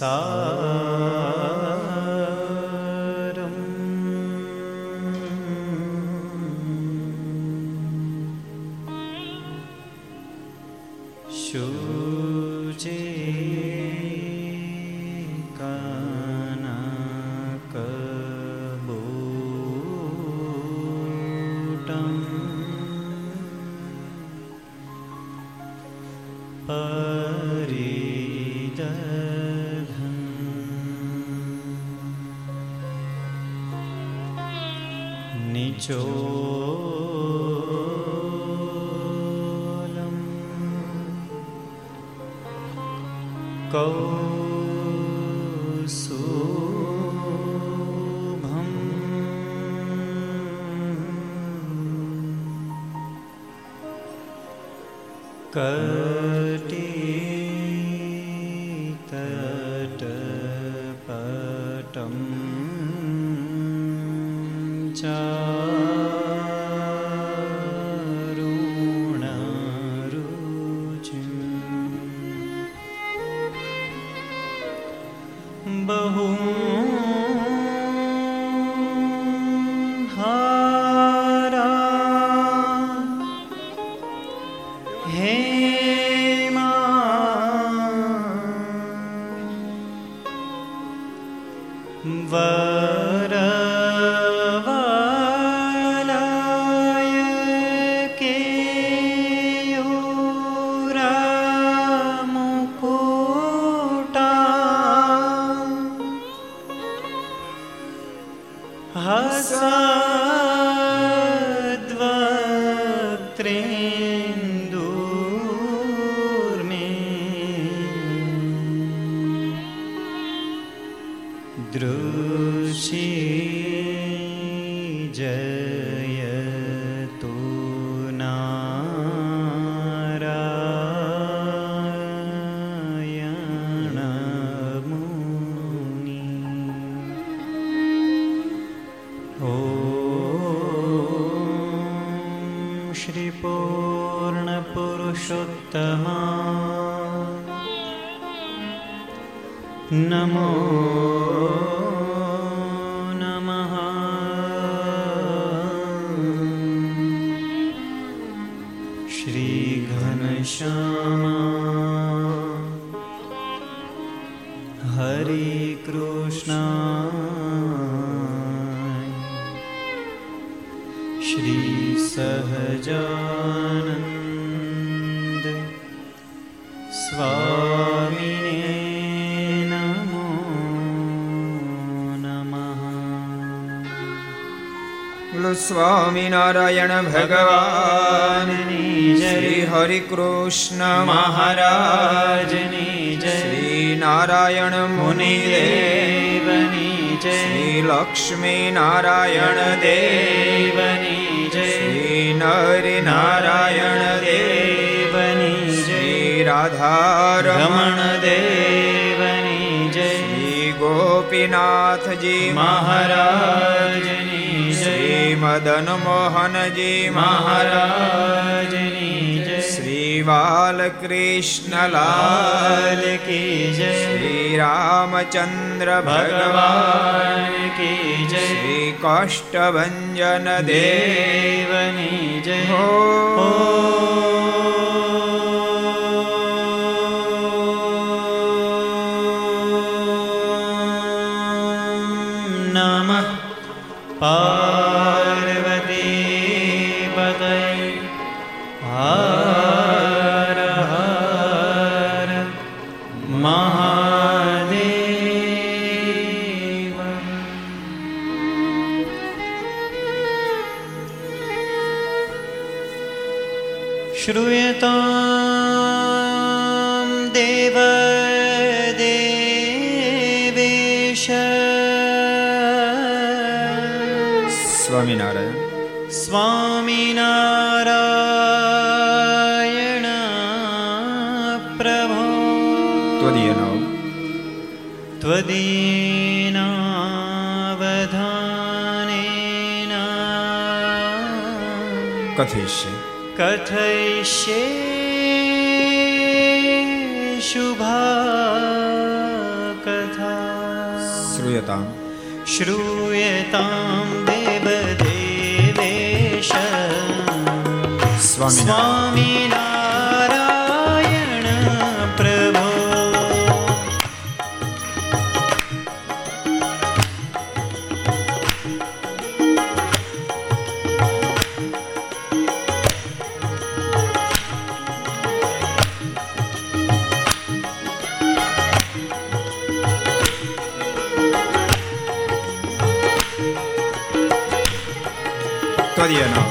सा સ્વામિનારાયણ ભગવાનની શ્રી હરિકૃષ્ણ મહારાજની જય. શ્રી નારાયણ મુનિદેવની જય. શ્રી લક્ષ્મી નારાયણ દેવની જય. શ્રી નર નારાયણ દેવની શ્રી રાધારમણ દેવની જય. શ્રી ગોપીનાથજી મહારાજની મદન મોહનજી મહારાજ શ્રી બાલકૃષ્ણ લાલ કી જય શ્રી રામચંદ્ર ભગવાન કી જય શ્રી કાષ્ટભન દેવની જય હો કથયિષ્ય કથયિષ્ય શુભા કથા શ્રૂયતામ શ્રૂયતામ દેવ દેવેશ સ્વામી Iya.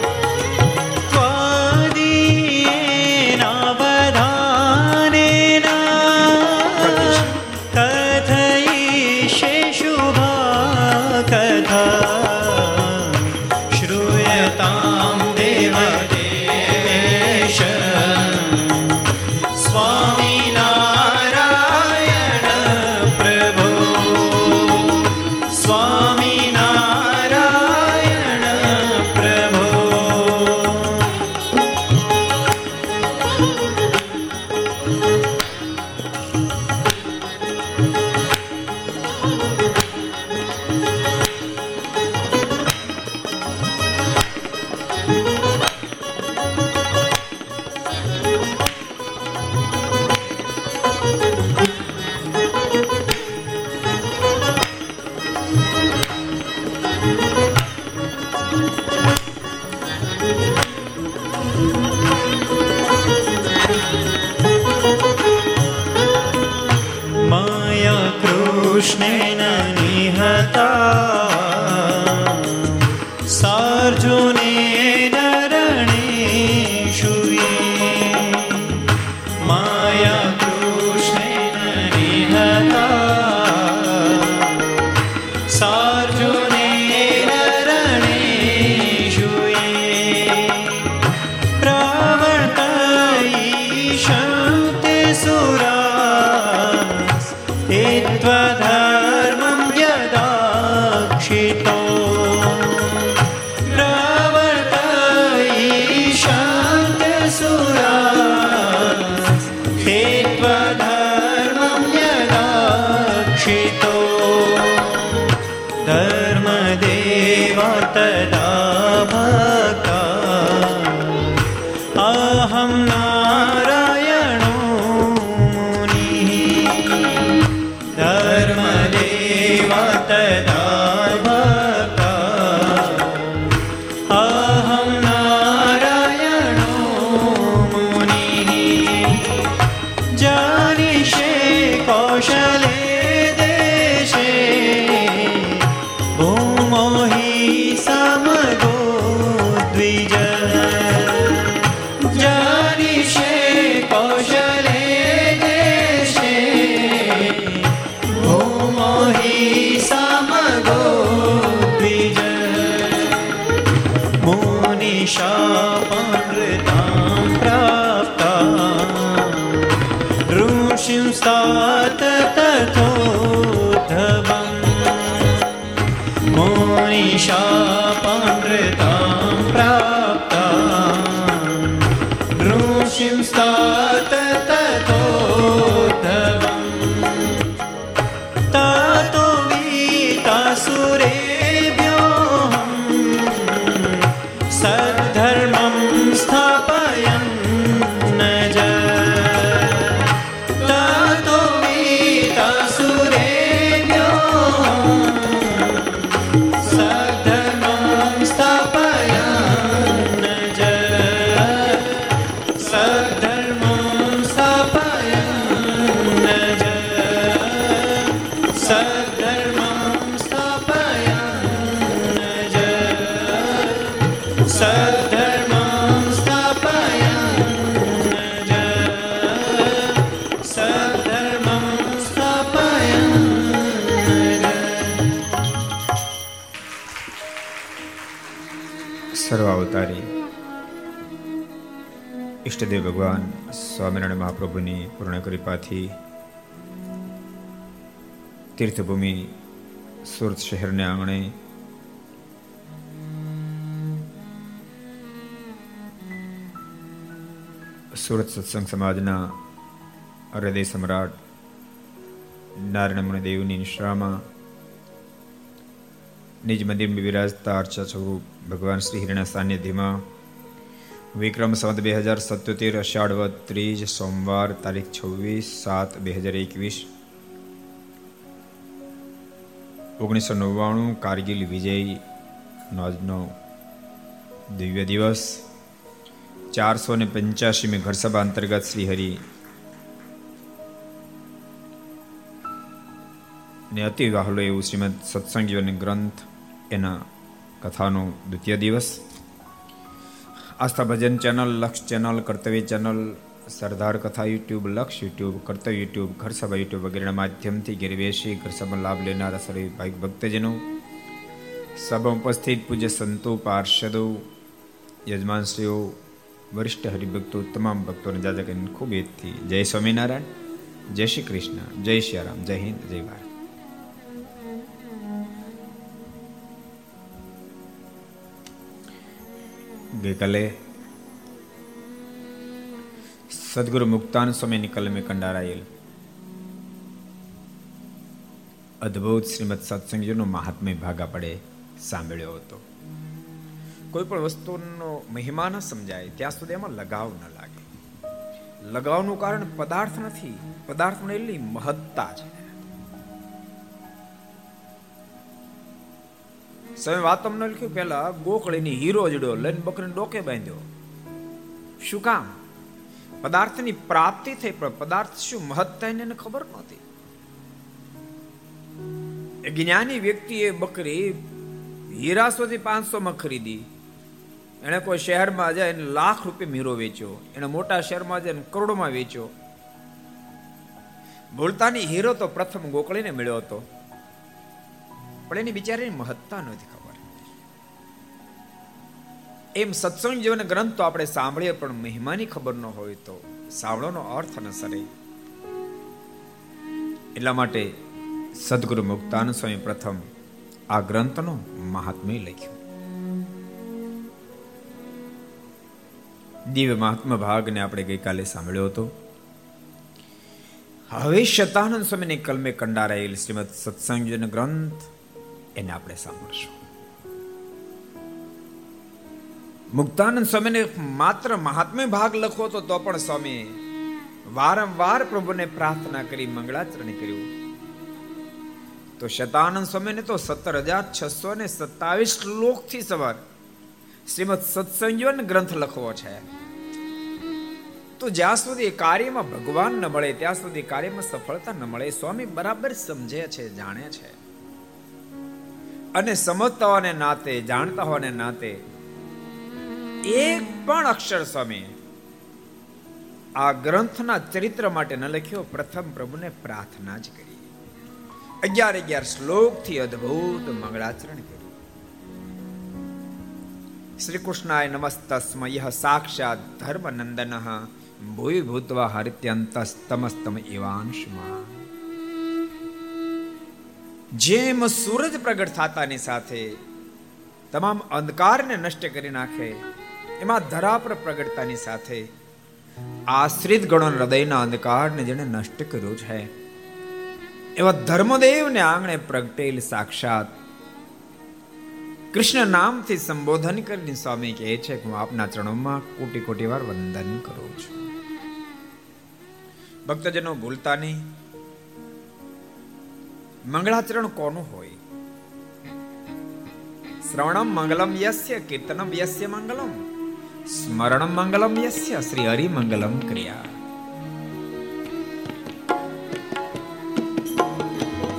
સ્વામિનારાયણ મહાપ્રભુની પૂર્ણ કૃપાથી તીર્થભૂમિ સુરત શહેરને આંગણે સુરત સત્સંગ સમાજના હૃદય સમ્રાટ નારાયણ દેવની નિશ્રામાં નિજ મંદિરમાં બિરાજતા અર્ચા સ્વરૂપ ભગવાન શ્રી હિરણા સાનિધ્યમાં વિક્રમ સંવત બે હજાર સત્યોતેર, અષાઢ ત્રીજ, સોમવાર, તારીખ છવ્વીસ, સાત, બે હજાર એકવીસ. ઓગણીસો નવ્વાણું, કારગિલ વિજય નો આજનો દિવ્ય દિવસ. ચારસો ને પંચ્યાસીમી ઘરસભા અંતર્ગત શ્રીહરિ ને અતિ વાહલો એવું શ્રીમદ સત્સંગીઓને ગ્રંથ એના કથાનો દ્વિતીય દિવસ. Aastha Bhajan channel, Laksh channel, Kartavya channel, Sardar Katha YouTube, Laksh YouTube, કર્તવ્ય યુટ્યુબ, ઘરસભા યુટ્યુબ વગેરેના માધ્યમથી ઘેર બેસી ઘરસભા લાભ લેનારા સર્વે ભાઈ ભક્તજનો, સભા ઉપસ્થિત પૂજ્ય સંતો, પાર્ષદો, યજમાનશ્રીઓ, વરિષ્ઠ હરિભક્તો, તમામ ભક્તોને જાદા કરીને ખૂબ એજથી જય સ્વામિનારાયણ, જય શ્રી કૃષ્ણ, જય શ્રી રામ, જય હિન્દ, જય ભારત. ગઈકાલે સદગુરુ મુક્તાન સ્વામીની કલમે કંડારાયેલ અદ્ભુત શ્રીમદ સત્સંગજીનો મહાત્મ્ય ભાગા પડે સાંભળ્યો હતો. કોઈ પણ વસ્તુનો મહિમા ન સમજાય, ત્યાં સુધી એમાં લગાવ ન લાગે. લગાવનું કારણ પદાર્થ નથી પદાર્થમાં એટલી મહત્તા છે. સમય વાત તમને લખ્યું પેલા ગોકળીની હીરો જડ્યો, લઈને બકરીને ડોકે બાંધ્યો. શું કામ? પદાર્થની પ્રાપ્તિ થઈ, પણ પદાર્થ શું મહત્તા એને ખબર નહોતી. જ્ઞાની વ્યક્તિએ બકરી હીરા સુધી પાંચસોમાં ખરીદી. એણે કોઈ શહેરમાં જાય એને લાખ રૂપિયા મીરો વેચ્યો. એને મોટા શહેરમાં જાય કરોડોમાં વેચ્યો. ભૂલતાની હીરો તો પ્રથમ ગોકળીને મળ્યો હતો. પણ એની બિચારીની મહત્તા નથી ખબર. એમ સત્સંગ જીવન ગ્રંથ તો આપણે સાંભળીએ, પણ મહિમાની ખબર ન હોય તો સાંભળવાનો અર્થ ન સરે. એટલા માટે સદગુરુ મુક્તાન સ્વામી પ્રથમ આ ગ્રંથનો મહાત્મ્ય લખ્યું. દિવ્ય મહાત્મા ભાગને આપણે ગઈકાલે સાંભળ્યો હતો. હવે શતાનંદ સ્વામીની કલમે કંડારાયેલ શ્રીમદ સત્સંગ ગ્રંથ એને આપણે સાંભળશું. મુક્તાનંદ સ્વામીને માત્ર મહાત્મ્ય ભાગ લખો તો તો પણ સ્વામી વારંવાર પ્રભુને પ્રાર્થના કરી મંગળાચરણ કર્યું. તો શતાનંદ સ્વામીને તો સત્તર હજાર છસો ને સત્તાવીસ શ્લોકથી સવાર શ્રીમદ સત્સંયોન ગ્રંથ લખવો છે. તો જ્યાં સુધી કાર્યમાં ભગવાન ન મળે, ત્યાં સુધી કાર્યમાં સફળતા ન મળે સ્વામી બરાબર સમજે છે, જાણે છે. અને સમજતા હોવાને નાતે જાણતા હોવાને નાતે. એક પણ અક્ષર સ્વામી આ ગ્રંથના ચરિત્ર માટે ન લખ્યો, પ્રથમ પ્રભુને પ્રાર્થના જ કરી. અગિયાર અગિયાર શ્લોકથી અદ્ભુત મંગળાચરણ કર્યું. શ્રી કૃષ્ણાય નમસ્તસ્મય સાક્ષાત ધર્મ નંદન ભૂય ભૂતવા હરિત્યંતસ્તમસ્તમ એવાંશમાં જેમ સૂરજ પ્રગટ થતાની સાથે, તમામ અંધકારને નષ્ટ કરી નાખે, એમાં ધરા પર પ્રગટતાની સાથે, આશ્રિત ગણો હૃદયના અંધકારને જેને નષ્ટ કર્યો છે. એવા ધર્મદેવને આંગણે પ્રગટેલ સાક્ષાત. કૃષ્ણ નામથી સંબોધન કરીને સ્વામી કહે છે કે હું આપના ચરણોમાં કોટી કોટી વાર વંદન કરું છું. ભક્તજનો, ભૂલતા નહીં. મંગળાચરણ કોનું હોય? શ્રવણમ મંગલમ યસ્ય, કીર્તનમ યસ્ય, મંગલમ. સ્મરણમ મંગલમ યસ્ય, શ્રી હરિ મંગલમ ક્રિયા.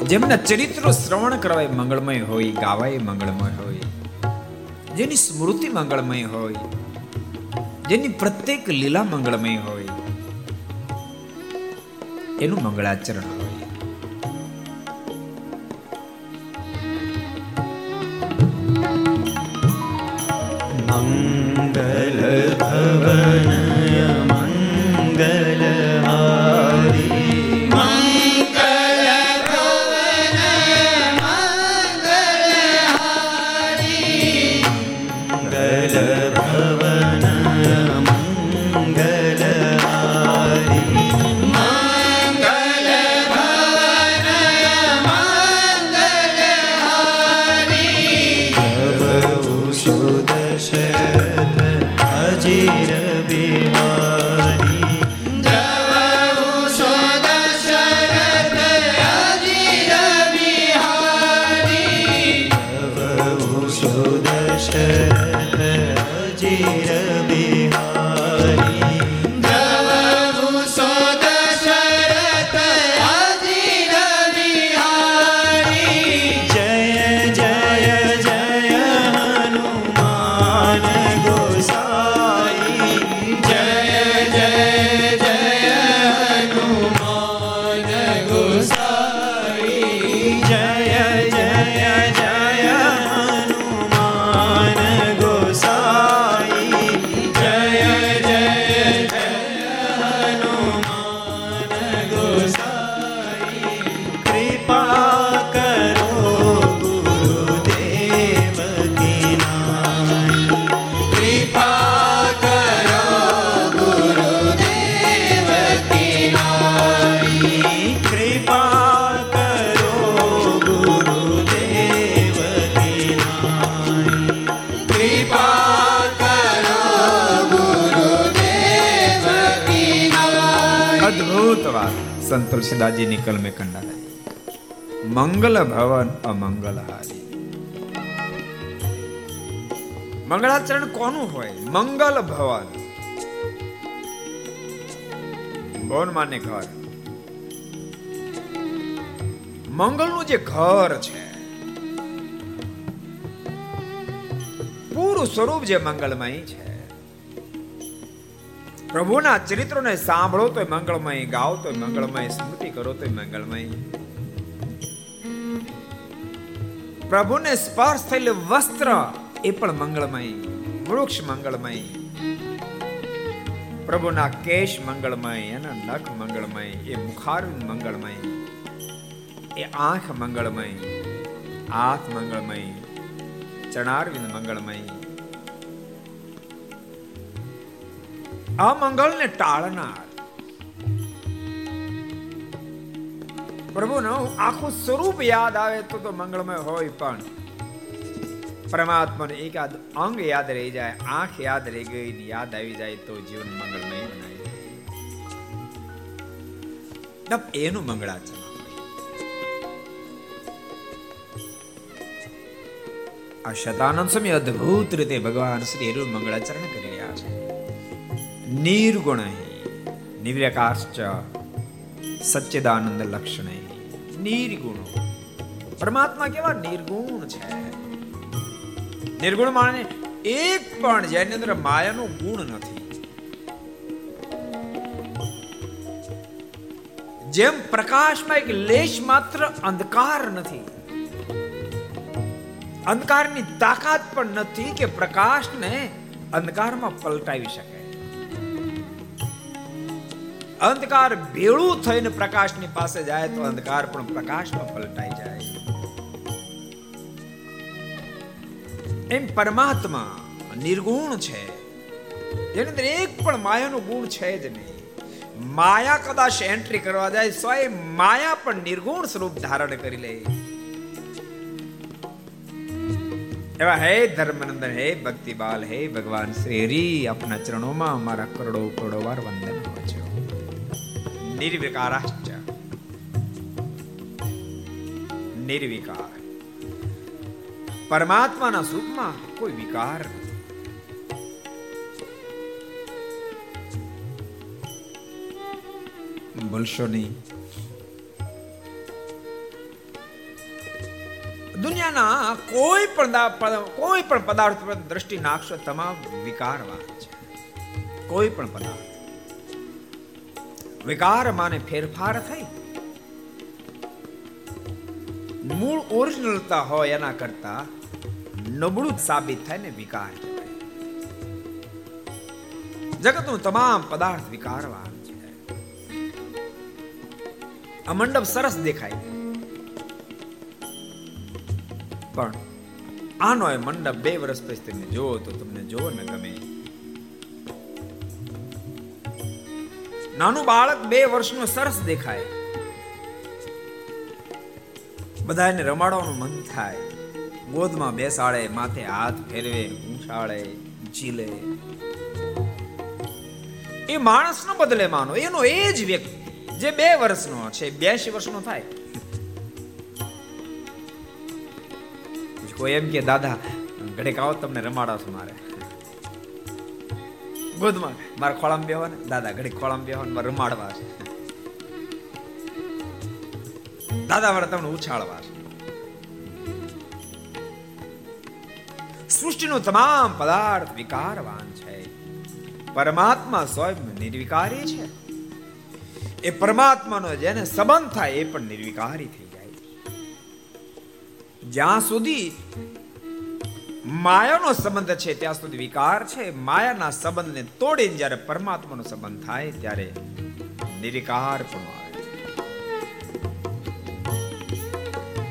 જેમના ચરિત્રો શ્રવણ કરવાય મંગળમય હોય, ગાવાય મંગળમય હોય, જેની સ્મૃતિ મંગળમય હોય, જેની પ્રત્યેક લીલા મંગળમય હોય, એનું મંગળાચરણ હોય. મંગલ સંત તુલસીદાસજીની કલમે કંડારાય મંગલ ભવન અમંગલ હારી મંગળાચરણ કોનું હોય મંગલ ભવન ભવન માને ઘર મંગલનું જે ઘર છે પૂરું સ્વરૂપ જે મંગલમય છે પ્રભુના ચરિત્રોને સાંભળો તો મંગળમય ગાઓ તો મંગળમય સ્મૃતિ કરો તો મંગળમય. પ્રભુને સ્પર્શ થયેલું વસ્ત્ર એ પણ મંગળમય, વૃક્ષ મંગળમય. પ્રભુના કેશ મંગળમય, એના નખ મંગળમય, એ મુખારવિંદ મંગળમય, એ આંખ મંગળમય, હાથ મંગળમય, ચણારવિંદ મંગળમય. અમંગળને ટાળનાર પ્રભુનું આખું સ્વરૂપ યાદ આવે તો તો મંગળમય હોય પણ પરમાત્માનું એકાદ અંગ યાદ રહી જાય આંખ યાદ રહી ગઈ ને યાદ આવી જાય તો જીવન મંગળમય બનાવી દે તબ એનું મંગળાચરણ આ શતાનંદ સ્વામી અદ્ભુત રીતે ભગવાન શ્રી હરિ મંગળાચરણ કરી રહ્યા છે નિર્ગુણ નિવ્યકાશ્ચ સચ્ચિદાનંદ લક્ષણ નિર્ગુણ પરમાત્મા કેવા નિર્ગુણ છે નિર્ગુણ માને એક પણ જેની અંદર માયાનો ગુણ નથી જેમ પ્રકાશમાં એક લેશ માત્ર અંધકાર નથી અંધકારની તાકાત પણ નથી કે પ્રકાશને અંધકારમાં પલટાવી શકે અંધકાર ભેળું થઈને પ્રકાશની પાસે જાય તો અંધકાર પણ પ્રકાશમાં પલટાઈ જાય. એમ પરમાત્મા નિર્ગુણ છે. જેની અંદર એક પણ માયાનો ગુણ છે જ નહીં. માયા કદાચ એન્ટ્રી કરવા જાય સ્વયં માયા પણ નિર્ગુણ સ્વરૂપ ધારણ કરી લે. એવા હે ધર્મનંદન, હે ભક્તિબાલ, હે ભગવાન શ્રી હરિ, આપના ચરણોમાં અમારા કરોડો કરોડો વાર વંદન નિર્વિકારાશ્ચ નિર્વિકાર પરમાત્માના સુખમાં કોઈ વિકાર ભૂલશો નહીં દુનિયાના કોઈ પણ કોઈ પણ પદાર્થ પર દ્રષ્ટિ નાખશો તમામ વિકારવાન છે કોઈ પણ પદાર્થ વિકાર માને ફેરફાર થઈ. મૂળ ઓરિજિનલતા હોય એના કરતા નબળું સાબિત થાય ને વિકાર. જગતનું તમામ પદાર્થ વિકારવાન છે. આ મંડપ સરસ દેખાય. પણ આનો એ મંડપ બે વર્ષ પછી તમે જુઓ તો તમને જોવો ને ગમે. નાનું બાળક બે વર્ષનું સરસ દેખાય. બધાને રમાડવાનું મન થાય. ગોદમાં બેસાડે, માથે હાથ ફેરવે, ઊંચાડે જીલે એ માણસનો બદલે માનો, એનો એ જ વ્યક્તિ જે બે વર્ષનો છે, બ્યાસી વર્ષનો થાય. કોઈ એમ કે, દાદા, ઘડેક આવો, તમને રમાડાશું મારે. ગોદમાં. મારા ખોળામાં બેહવા ને. દાદા ઘડી ખોળામાં બેહવા મારે રમાડવા છે. દાદા મારે તમને ઉછાળવા છે. સૃષ્ટિનો તમામ પદાર્થ વિકારવાન છે. પરમાત્મા સ્વયં નિર્વિકારી છે. એ પરમાત્માનો જેને સંબંધ થાય એ પણ નિર્વિકારી થઈ જાય જ્યાં સુધી માયાનો સંબંધ છે, ત્યાં સુધી વિકાર છે. માયાના સંબંધને તોડીને જ્યારે પરમાત્માનો સંબંધ થાય, ત્યારે નિર્વિકાર પણ આવે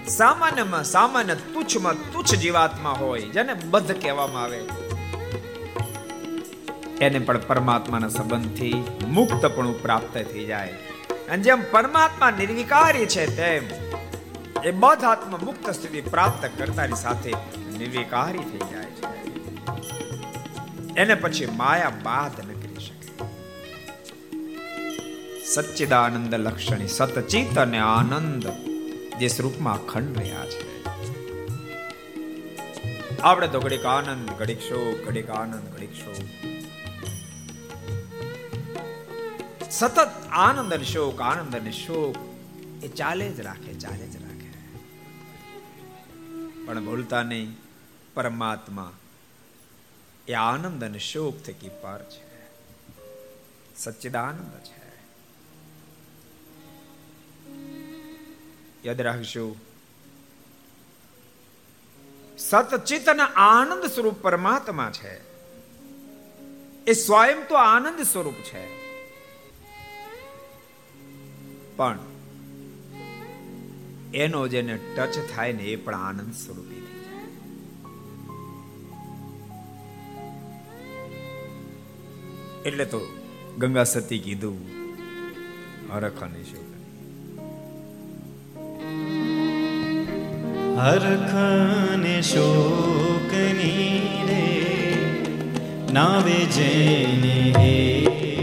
સામાન્યમાં, સામાન્ય તુચ્છમાં તુચ્છ જીવાત્મા હોય, જેને બદ્ધ કહેવામાં આવે. એને પણ પરમાત્માના સંબંધથી મુક્તપણું પ્રાપ્ત થઈ જાય. અને જેમ પરમાત્મા નિર્વિકારી છે, તેમ એ બધ આત્મા મુક્ત સ્થિતિ પ્રાપ્ત કરતાની સાથે નિર્વિકારી થઈ જાય છે. એને પછી માયા બાદ ન શકે. સચ્ચિદાનંદ લક્ષણી, સતચિત અને આનંદ જે સ્વરૂપમાં અખંડ રહ્યા છે. આપણે તો ઘડીક આનંદ, ઘડીક શોક, ઘડીક આનંદ, ઘડીક શોક. સતત આનંદ અને શોક, આનંદ અને શોક એ ચાલે જ રાખે, ચાલે જ રાખે. પણ ભૂલતા નહીં. પરમાત્મા. એ આનંદ અને શોક થકી પર છે. સચ્ચિદાનંદ છે. યાદ રાખજો. સતચિત અને આનંદ સ્વરૂપ પરમાત્મા છે. એ સ્વયં તો આનંદ સ્વરૂપ છે. પણ એનો જેને ટચ થાય ને એ પણ આનંદ સ્વરૂપી એટલે તો ગંગા સતી કીધું હરખાની શું હરખને શોકની રે નાવે જેને હેડ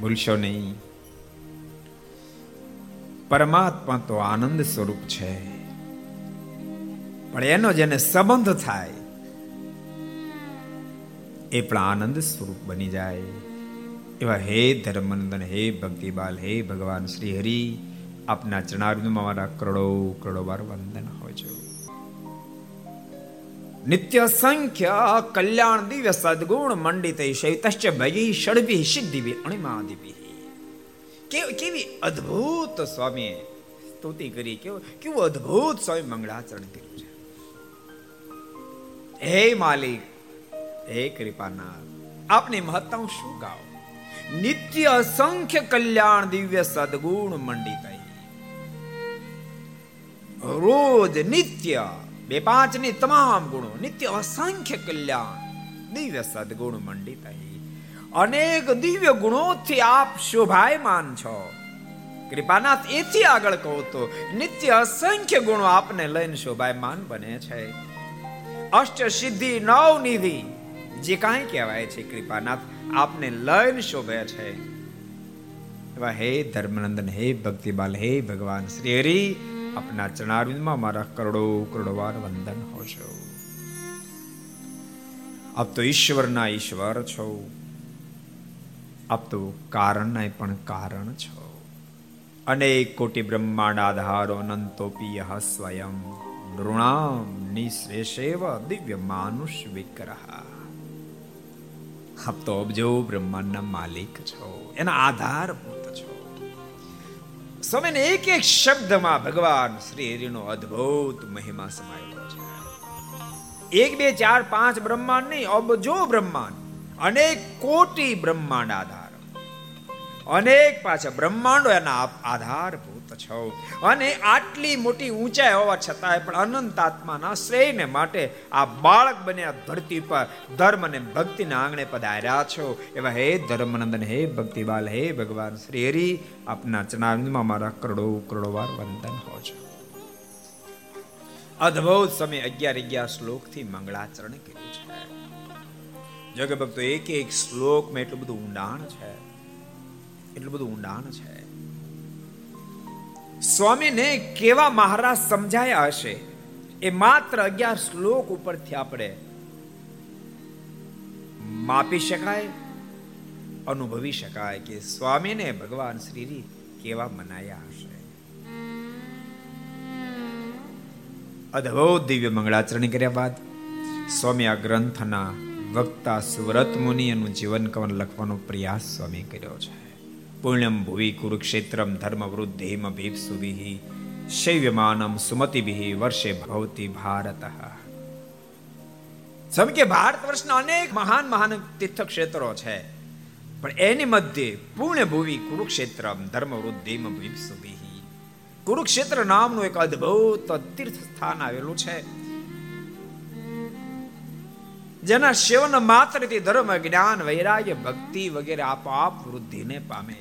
ભૂલશો નહીં પરમાત્મા તો આનંદ સ્વરૂપ છે. પણ એનો જેને સંબંધ થાય, એ પણ આનંદ સ્વરૂપ બની જાય. એવા હે ધર્મનંદન, હે ભક્તિબાલ, હે ભગવાન શ્રી હરિ. આપના ચરણારવિંદમાં મારા કરોડો કરોડો વાર વંદન હોય છે. નિત્ય સંખ્ય કલ્યાણ દિવ્ય સદગુણ મંડિત શૈતશ્ચ ભગી ષડભી સિદ્ધિભી અણિમાદિભી કેવી અદ્ભુત સ્વામી સ્તુતિ કરી કેવું કેવું અદ્ભુત સ્વામી મંગળાચરણ કર્યું છે હે માલિક હે કૃપાનાથ આપની મહત્તા શું ગાવ નિત્ય અસંખ્ય કલ્યાણ દિવ્ય સદગુણ મંડિત રોજ નિત્ય બે પાંચની તમામ ગુણો, નિત્ય અસંખ્ય કલ્યાણ, દિવ્ય સદગુણ મંડિત અનેક દિવ્ય ગુણોથી આપ શોભાયમાન છો. કૃપાનાથ એથી આગળ કહો તો, નિત્ય અસંખ્ય ગુણો આપને લઈને શોભાયમાન બને છે. અષ્ટ સિદ્ધિ નવ નિધિ જે કાંઈ કહેવાય છે કૃપાનાથ, આપને લઈને શોભે છે. એવા હે ધર્મનંદન, હે ભક્તિબાલ, હે ભગવાન શ્રી હરિ. આપના ચરણારવિંદમાં મારા કરોડો કરોડો વાર વંદન હો છો. આપ તો ઈશ્વરના ઈશ્વર છો. આપ તો કારણના પણ કારણ છો. અનેક કોટી બ્રહ્માંડ આધારો અનંતોપી સ્વયં. નૃણામ નિશ્રેષેવ દિવ્ય માનુષ વિગ્રહ. આપ તો અબજો બ્રહ્માંડના માલિક છો. એના આધારભૂત સ્વામીને એક એક શબ્દમાં ભગવાન શ્રી હરિનો અદ્ભુત મહિમા સમાયેલો છે. એક, બે, ચાર, પાંચ બ્રહ્માંડ નહીં, અબજો બ્રહ્માંડ. અનેક કોટી બ્રહ્માંડ આધાર. અનેક પાછા બ્રહ્માંડો એના આધારભૂત છો. અને આટલી મોટી ઊંચાઈ હોવા છતાંય પણ અનંત આત્માના શ્રેયને માટે આ બાળક બન્યા ધરતી પર ધર્મ અને ભક્તિના આંગણે પધાર્યા છો. એવા હે ધર્મનંદન, હે ભક્તિબાલ હે ભગવાન શ્રી હરિ. આપના ચરણારવિંદમાં મારા કરોડો કરોડો વાર વંદન હો છો. અદ્ભુત સમય અગિયાર અગિયાર શ્લોકથી મંગળાચરણ કર્યું છે. જગ ભક્તો એક એક શ્લોકમાં એટલું બધું ઊંડાણ છે. એટલું બધું ઊંડાણ છે. સ્વામીને કેવા મહારાજ સમજાયા હશે? એ માત્ર અગિયાર શ્લોક ઉપરથી આપણે માપી શકાય, અનુભવી શકાય કે સ્વામીને ભગવાન શ્રી કેવા મનાયા હશે. અદભુત દિવ્ય મંગળાચરણ કર્યા બાદ સ્વામી આ ગ્રંથના વક્તા સુવ્રત મુનિ એનું જીવન કવન લખવાનો પ્રયાસ સ્વામી કર્યો છે. પુણ્યમ ભુવિ કુરુક્ષેત્રમ ધર્મ વૃદ્ધિમ ભીપસુભિ શૈવ્યમાનમ સુમતિભિ વર્ષે ભવતી ભારત સમ કે ભારત વર્ષના અનેક મહાન મહાન તીર્થ ક્ષેત્રો છે પણ એની મધ્ય પુણ્ય ભૂવિ કુરુક્ષેત્રમ ધર્મ વૃદ્ધિમ ભીપસુભિ કુરુક્ષેત્ર નામનું એક અદ્ભુત તીર્થ સ્થાન આવેલું છે જેના સેવન માત્રથી ધર્મ જ્ઞાન વૈરાગ્ય ભક્તિ વગેરે આપોઆપ વૃદ્ધિને પામે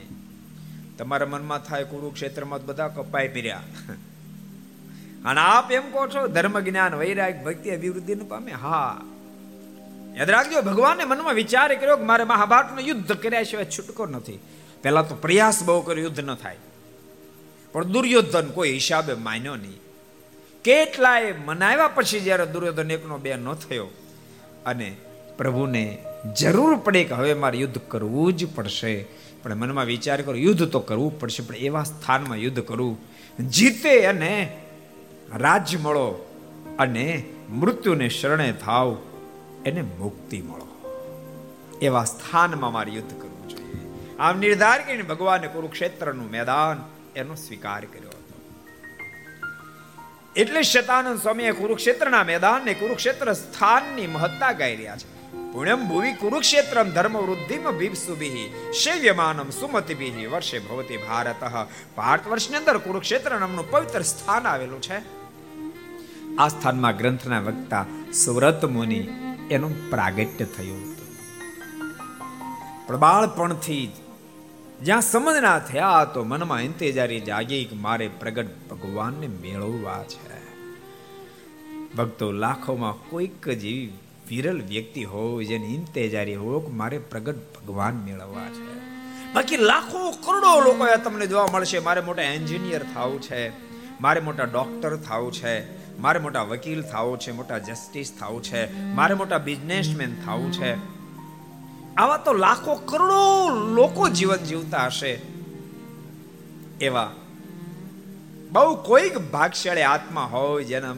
તમારા મનમાં થાય કુરુક્ષેત્રમાં બધા કપાઈ પીર્યા. અને આપ એમ કહો છો, ધર્મ, જ્ઞાન, વૈરાગ, ભક્તિ અભિવૃદ્ધિને પામે. હા. યાદ રાખજો, ભગવાને મનમાં વિચાર કર્યો કે મારે મહાભારતનું યુદ્ધ કર્યા સિવાય છૂટકો નથી. પહેલા તો પ્રયાસ બહુ કર્યો, યુદ્ધ ન થાય. પણ દુર્યોધન કોઈ હિસાબે માન્યો નહીં. કેટલાય મનાવ્યા પછી જ્યારે દુર્યોધન એકનો બે ન થયો, અને પ્રભુને જરૂર પડે કે હવે મારે યુદ્ધ કરવું જ પડશે. પણ મનમાં વિચાર કરો, યુદ્ધ તો કરવું પડશે, પણ એવા સ્થાનમાં યુદ્ધ કરવું. જીતે અને રાજ્ય મળો અને મૃત્યુને શરણે થાવ, એને મુક્તિ મળો. એવા સ્થાનમાં મારે યુદ્ધ કરવું જોઈએ. આમ નિર્ધાર કરીને ભગવાને કુરુક્ષેત્રનું મેદાન એનો સ્વીકાર કર્યો હતો. એટલે શતાનંદ સ્વામીએ કુરુક્ષેત્રના મેદાનને કુરુક્ષેત્ર સ્થાનની મહત્તા ગાઈ રહ્યા છે. પુણ્યમ ભુવિ કુરુક્ષેત્રમ ધર્મ વૃદ્ધિમ ભીપસુભિ શૈવ્યમાનમ સુમતિભિ વર્ષે ભવતી ભારત ભારત વર્ષની અંદર કુરુક્ષેત્ર નામનું પવિત્ર સ્થાન આવેલું છે આ સ્થાનમાં ગ્રંથના વક્તા સુવ્રત મુનિ એનું પ્રાગટ્ય થયું હતું પ્રબાળપણથી જ્યાં જ્યાં સમજના થયા તો મનમાં ઇંતેજારી જાગી કે મારે પ્રગટ ભગવાનને મેળવવા છે ભક્તો લાખોમાં કોઈક જેવી વિરલ વ્યક્તિ હોય, જેની ઇંતેજારી હોય કે મારે પ્રગટ ભગવાન મેળવવા છે. બાકી લાખો કરોડો લોકો તમને જોવા મળશે, મારે મોટા એન્જિનિયર થવું છે, મારે મોટા ડોક્ટર થવું છે, મારે મોટા વકીલ થવું છે, મોટા જસ્ટિસ થવું છે, મારે મોટા બિઝનેસમેન થવું છે. આવા તો લાખો કરોડો લોકો જીવન જીવતા હશે. એવા બહુ કોઈક ભાગશાળી આત્મા હોય, જેના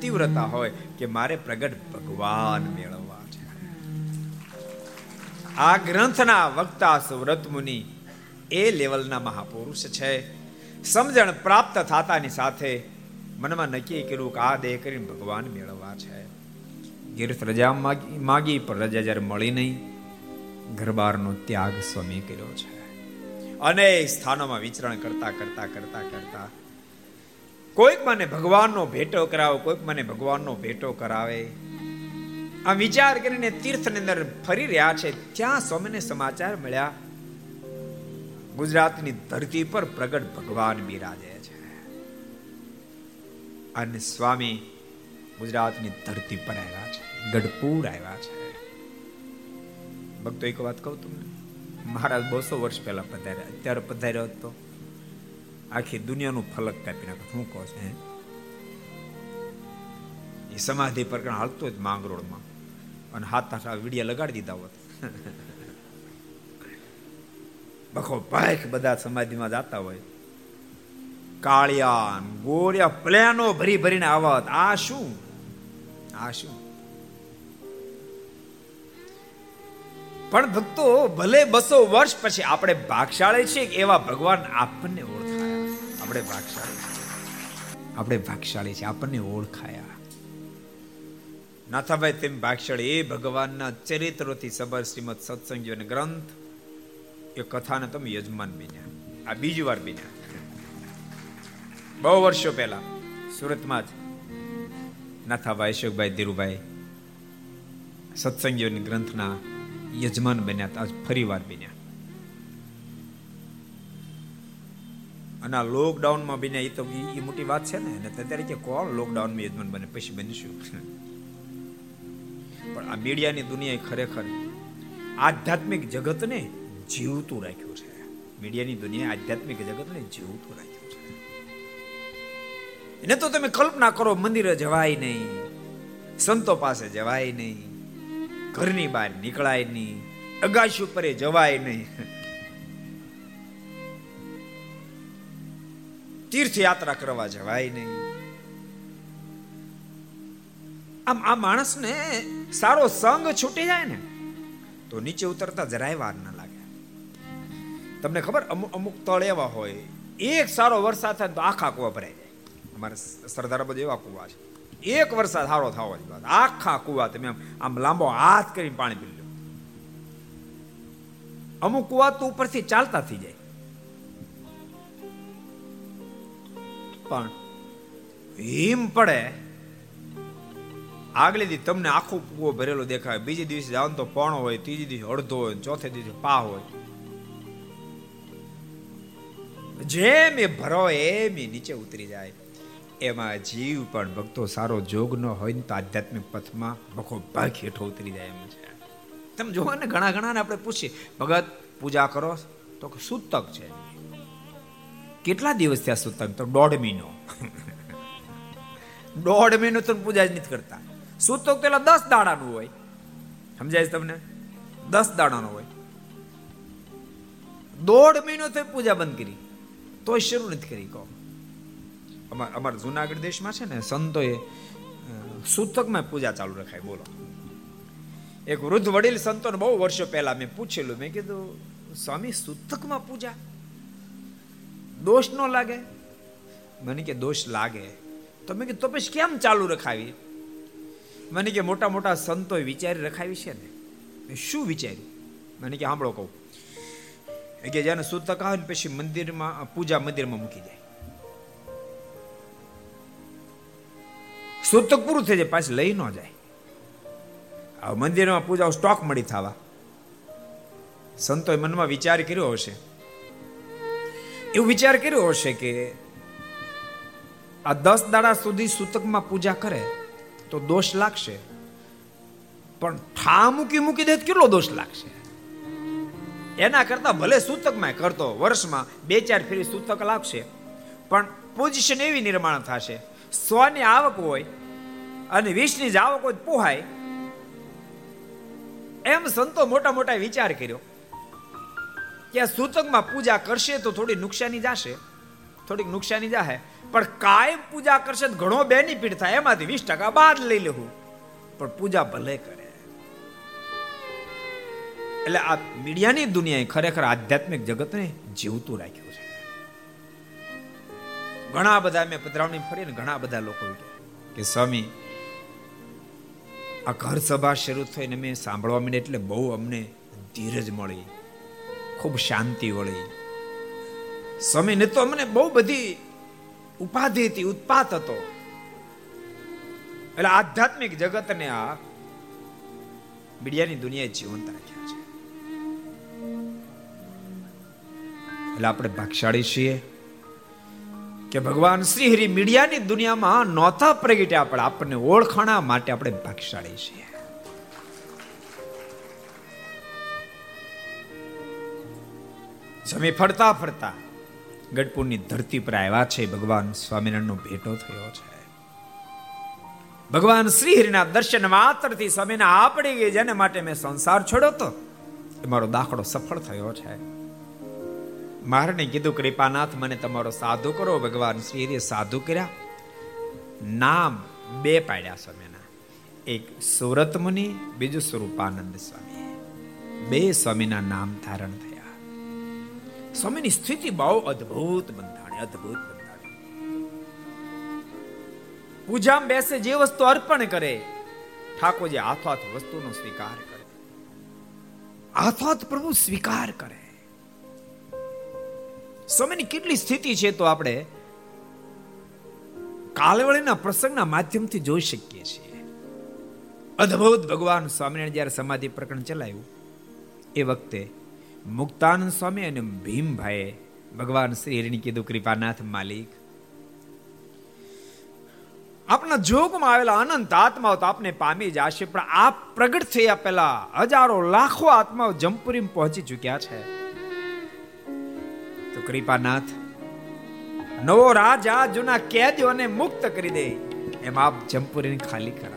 તીવ્રતા હોય કે મારે પ્રગટ ભગવાન મેળવવા છે. આ ગ્રંથના વક્તા સુવ્રત મુનિ એ લેવલના મહાપુરુષ છે. સમજણ પ્રાપ્ત થતાની સાથે મનમાં નક્કી કર્યું કે આ દેહ કરીને ભગવાન મેળવવા છે. ગીર્થ રજા માગી પણ રજા જ્યારે મળી નહીં, ઘરબારનો ત્યાગ સ્વામી કર્યો છે. અનેક સ્થાનોમાં વિચરણ કરતા કરતા કરતા કરતા કોઈક મને ભગવાનનો ભેટો કરાવે, કોઈક મને ભગવાનનો ભેટો કરાવે. આ વિચાર કરીને તીર્થની અંદર ફરી રહ્યા છે. ત્યાં સ્વામીને સમાચાર મળ્યા, ગુજરાતની ધરતી પર પ્રગટ ભગવાન બિરાજે છે. અને સ્વામી ગુજરાતની ધરતી પર આવ્યા છે, ગઢપુર આવ્યા છે. ભક્તો, એક વાત કહું તમને, મહારાજ બસો વર્ષ પહેલા પધાર્યા, અત્યારે પધાર્યો હતો આખી દુનિયાનું ફલક કાપી નાખે હું કહો છું? એ સમાધિ પ્રકરણ હાલતો જ માંગરોળમાં. અને હાથ હાથ વીડિયા લગાડી દીધા હોત. બખો ભાઈક બધા સમાધિમાં જતા હોય. કાળિયા ગોળિયા, પ્લેનો ભરી ભરીને આવત આ શું? આ શું? પણ ભક્તો, ભલે બસો વર્ષ પછી આપણે ભાગશાળી છીએ એવા ભગવાન આપણને ઓળખાયા. આપણે ભાગશાળી આપણે ભાગશાળી છે આપણને ઓળખાયા. નાથાભાઈ તેમ ભાગશાળી, એ ભગવાનના ચરિત્રોથી સબર શ્રીમદ સત્સંગીઓ અને ગ્રંથ, એ કથાને તમે યજમાન બન્યા. આ બીજી વાર બન્યા. બહુ વર્ષો પહેલા સુરતમાં જ નાથાભાઈ અશોકભાઈ ધીરુભાઈ સત્સંગીઓની ગ્રંથના યજમાન બન્યા આજ ફરી વાર બન્યા. અને આ લોકડાઉનમાં બન્યા, એ તો એ મોટી વાત છે ને. અને અત્યારે કે કોણ લોકડાઉનમાં યજમાન બને? પછી બનશું. પણ આ મીડિયાની દુનિયાએ ખરેખર આધ્યાત્મિક જગતને જીવતું રાખ્યું છે. મીડિયાની દુનિયાએ આધ્યાત્મિક જગતને જીવતું રાખ્યું છે. એને તો તમે કલ્પના કરો, મંદિરે જવાય નહીં, સંતો પાસે જવાય નહીં, ઘરની બહાર નીકળાય નહીં, અગાશી ઉપર જવાય નહીં. તીર્થયાત્રા કરવા જવાય નહીં. આમ આ માણસને સારો સંગ છૂટી જાય ને, તો નીચે ઉતરતા જરાય વાર ના લાગે. તમને ખબર, અમુક અમુક તળ એવા હોય, એક સારો વરસાદ થાય તો આખા કુવા ભરાઈ જાય. અમારે સરદાર બધું એવા કુવા છે. એક વરસાદ સારો થવો જ આખા કુવા તમે આમ લાંબો હાથ કરીને પાણી પી લો. અમુક કુવા તો ઉપરથી ચાલતા થઈ જાય. પણ હિમ પડે આગલે દિવસ તમને આખો કુવો ભરેલો દેખાય. બીજે દિવસે જાવ તો પણ હોય, ત્રીજે દિવસે અડધો હોય ચોથે દિવસે પા હોય. જેમ એ ભરો, એમ એ નીચે ઉતરી જાય. એમાં જીવ પણ ભક્તો સારો જોગ ન હોય ને તો આધ્યાત્મિક પથમાં ભખો ભાગ હેઠો ઉતરી જાય એમ છે. તમે જોવો ને, ઘણા ઘણા આપણે પૂછીએ, ભગત, પૂજા કરો, તો સૂતક છે. કેટલા દિવસ થયા સૂતક તો દોઢ મહિનો. દોઢ મહિનો તો પૂજા જ નથી કરતા. સૂતક પેલા દસ દાડાનું હોય. સમજાય તમને? દસ દાડાનો હોય. દોઢ મહિનો થઈ પૂજા બંધ કરી. તોય શરૂ નથી કરી કહો અમાર અમારા જુનાગઢ દેશમાં છે ને સંતોએ સૂતકમાં પૂજા ચાલુ રખાય, બોલો. એક વૃદ્ધ વડીલ સંતોને બહુ વર્ષો પહેલા મેં પૂછેલું, મેં કીધું, સ્વામી, સૂતકમાં પૂજા? દોષ ન લાગે? મને કે, દોષ લાગે. તો મેં કીધું, તો પછી કેમ ચાલુ રખાવી મને કે મોટા મોટા સંતોએ વિચારી રખાવી છે ને? શું વિચાર્યું? મને કે સાંભળો કહું. કે જેને સૂતક આવે ને પછી મંદિરમાં પૂજા મંદિરમાં મૂકી જાય સૂતક પૂરું થઈ જાય, પાછી લઈ ન જાય. આ મંદિરમાં પૂજા સ્ટોક મળી થવા. સંતોએ મનમાં વિચાર કર્યો હશે. એવું વિચાર કર્યો હશે કે આ દસ દાડા સુધી સૂતકમાં પૂજા કરે. તો દોષ લાગશે. પણ ઠા મૂકી મૂકી દે કેટલો દોષ લાગશે? એના કરતા ભલે સૂતકમાં કરતો, વર્ષમાં બે ચાર ફેરી સૂતક લાગશે. પણ પોઝિશન એવી નિર્માણ થશે. સોની આવક હોય અને વીસની જ આવક હોય પોહાય. એમ સંતો મોટા મોટા વિચાર કર્યો. કે સૂતકમાં પૂજા કરશે તો થોડી નુકસાની જશે. થોડીક નુકસાની જાહે. પણ કાયમ પૂજા કરશે તો ઘણો બેનિફિટ થાય. એમાંથી વીસ ટકા બાદ લઈ લેવું. પણ પૂજા ભલે કરે. એટલે આ મીડિયાની દુનિયાએ ખરેખર આધ્યાત્મિક જગતને જીવતું રાખ્યું છે. ઘણા બધા મેં પધરાવણી ફરીને ઘણા બધા લોકો કે સ્વામી, આ ઘર સભા શરૂ થઈને મેં સાંભળવા માંડે એટલે બહુ અમને ધીરજ મળી. ખૂબ શાંતિ વળી. સ્વામીને તો અમને બહુ બધી ઉપાધિ હતી ઉત્પાત હતો એટલે આધ્યાત્મિક જગતને આ મીડિયાની દુનિયાએ જીવંત રાખ્યા છે. એટલે આપણે ભાગશાળી છીએ કે ભગવાન શ્રી હરિ મીડિયાની દુનિયામાં નોતા પ્રગટ્યા, પણ આપણને ઓળખાણા માટે આપણે ભાગશાળી છીએ. જમી ફરતા ફરતા ગઢપુરની ધરતી પર આવ્યા છે, ભગવાન સ્વામિનારાયણનો ભેટો થયો છે. ભગવાન શ્રી હરિના દર્શન માત્રથી સ્વામીને આપડી ગઈ જેને માટે મેં સંસાર છોડ્યો તો એ મારો દાખલો સફળ થયો છે. મહારાજને કીધું, કૃપાનાથ, મને તમારો સાધુ કરો. ભગવાન શ્રી હરિએ સાધુ કર્યા. નામ બે પાડ્યા સ્વામીના એક સુરત મુનિ બીજું સ્વરૂપાનંદ સ્વામી. બે સ્વામીના નામ ધારણ થયા. સ્વામીની સ્થિતિ બહુ અદ્ભુત બંધાણી અદ્ભુત બંધાણી. પૂજામાં બેસે જે વસ્તુ અર્પણ કરે, ઠાકોરજી હાથોહાથ વસ્તુનો સ્વીકાર કરે. હાથોહાથ પ્રભુ સ્વીકાર કરે. સ્વામીની કેટલી સ્થિતિ છે તો આપણે કાલવળીના પ્રસંગના માધ્યમથી જોઈ શકીએ છીએ. અદ્ભુત ભગવાન સ્વામિનારાયણ જ્યારે સમાધિ પ્રકરણ ચલાવ્યું, એ વખતે મુક્તાનંદ સ્વામી અને ભીમભાઈએ ભગવાન શ્રી હરિની કીધું, કૃપાનાથ માલિક. આપના જોગમાં આવેલા અનંત આત્માઓ તો આપને પામી જશે, પણ આપ પ્રગટ થયા પહેલા હજારો લાખો આત્માઓ જમપુરી પહોંચી ચુક્યા છે. તો કૃપાનાથ, નવો રાજા જૂના કેદીઓને મુક્ત કરી દે, એમ આપ જમપુરીને ખાલી કરાવો.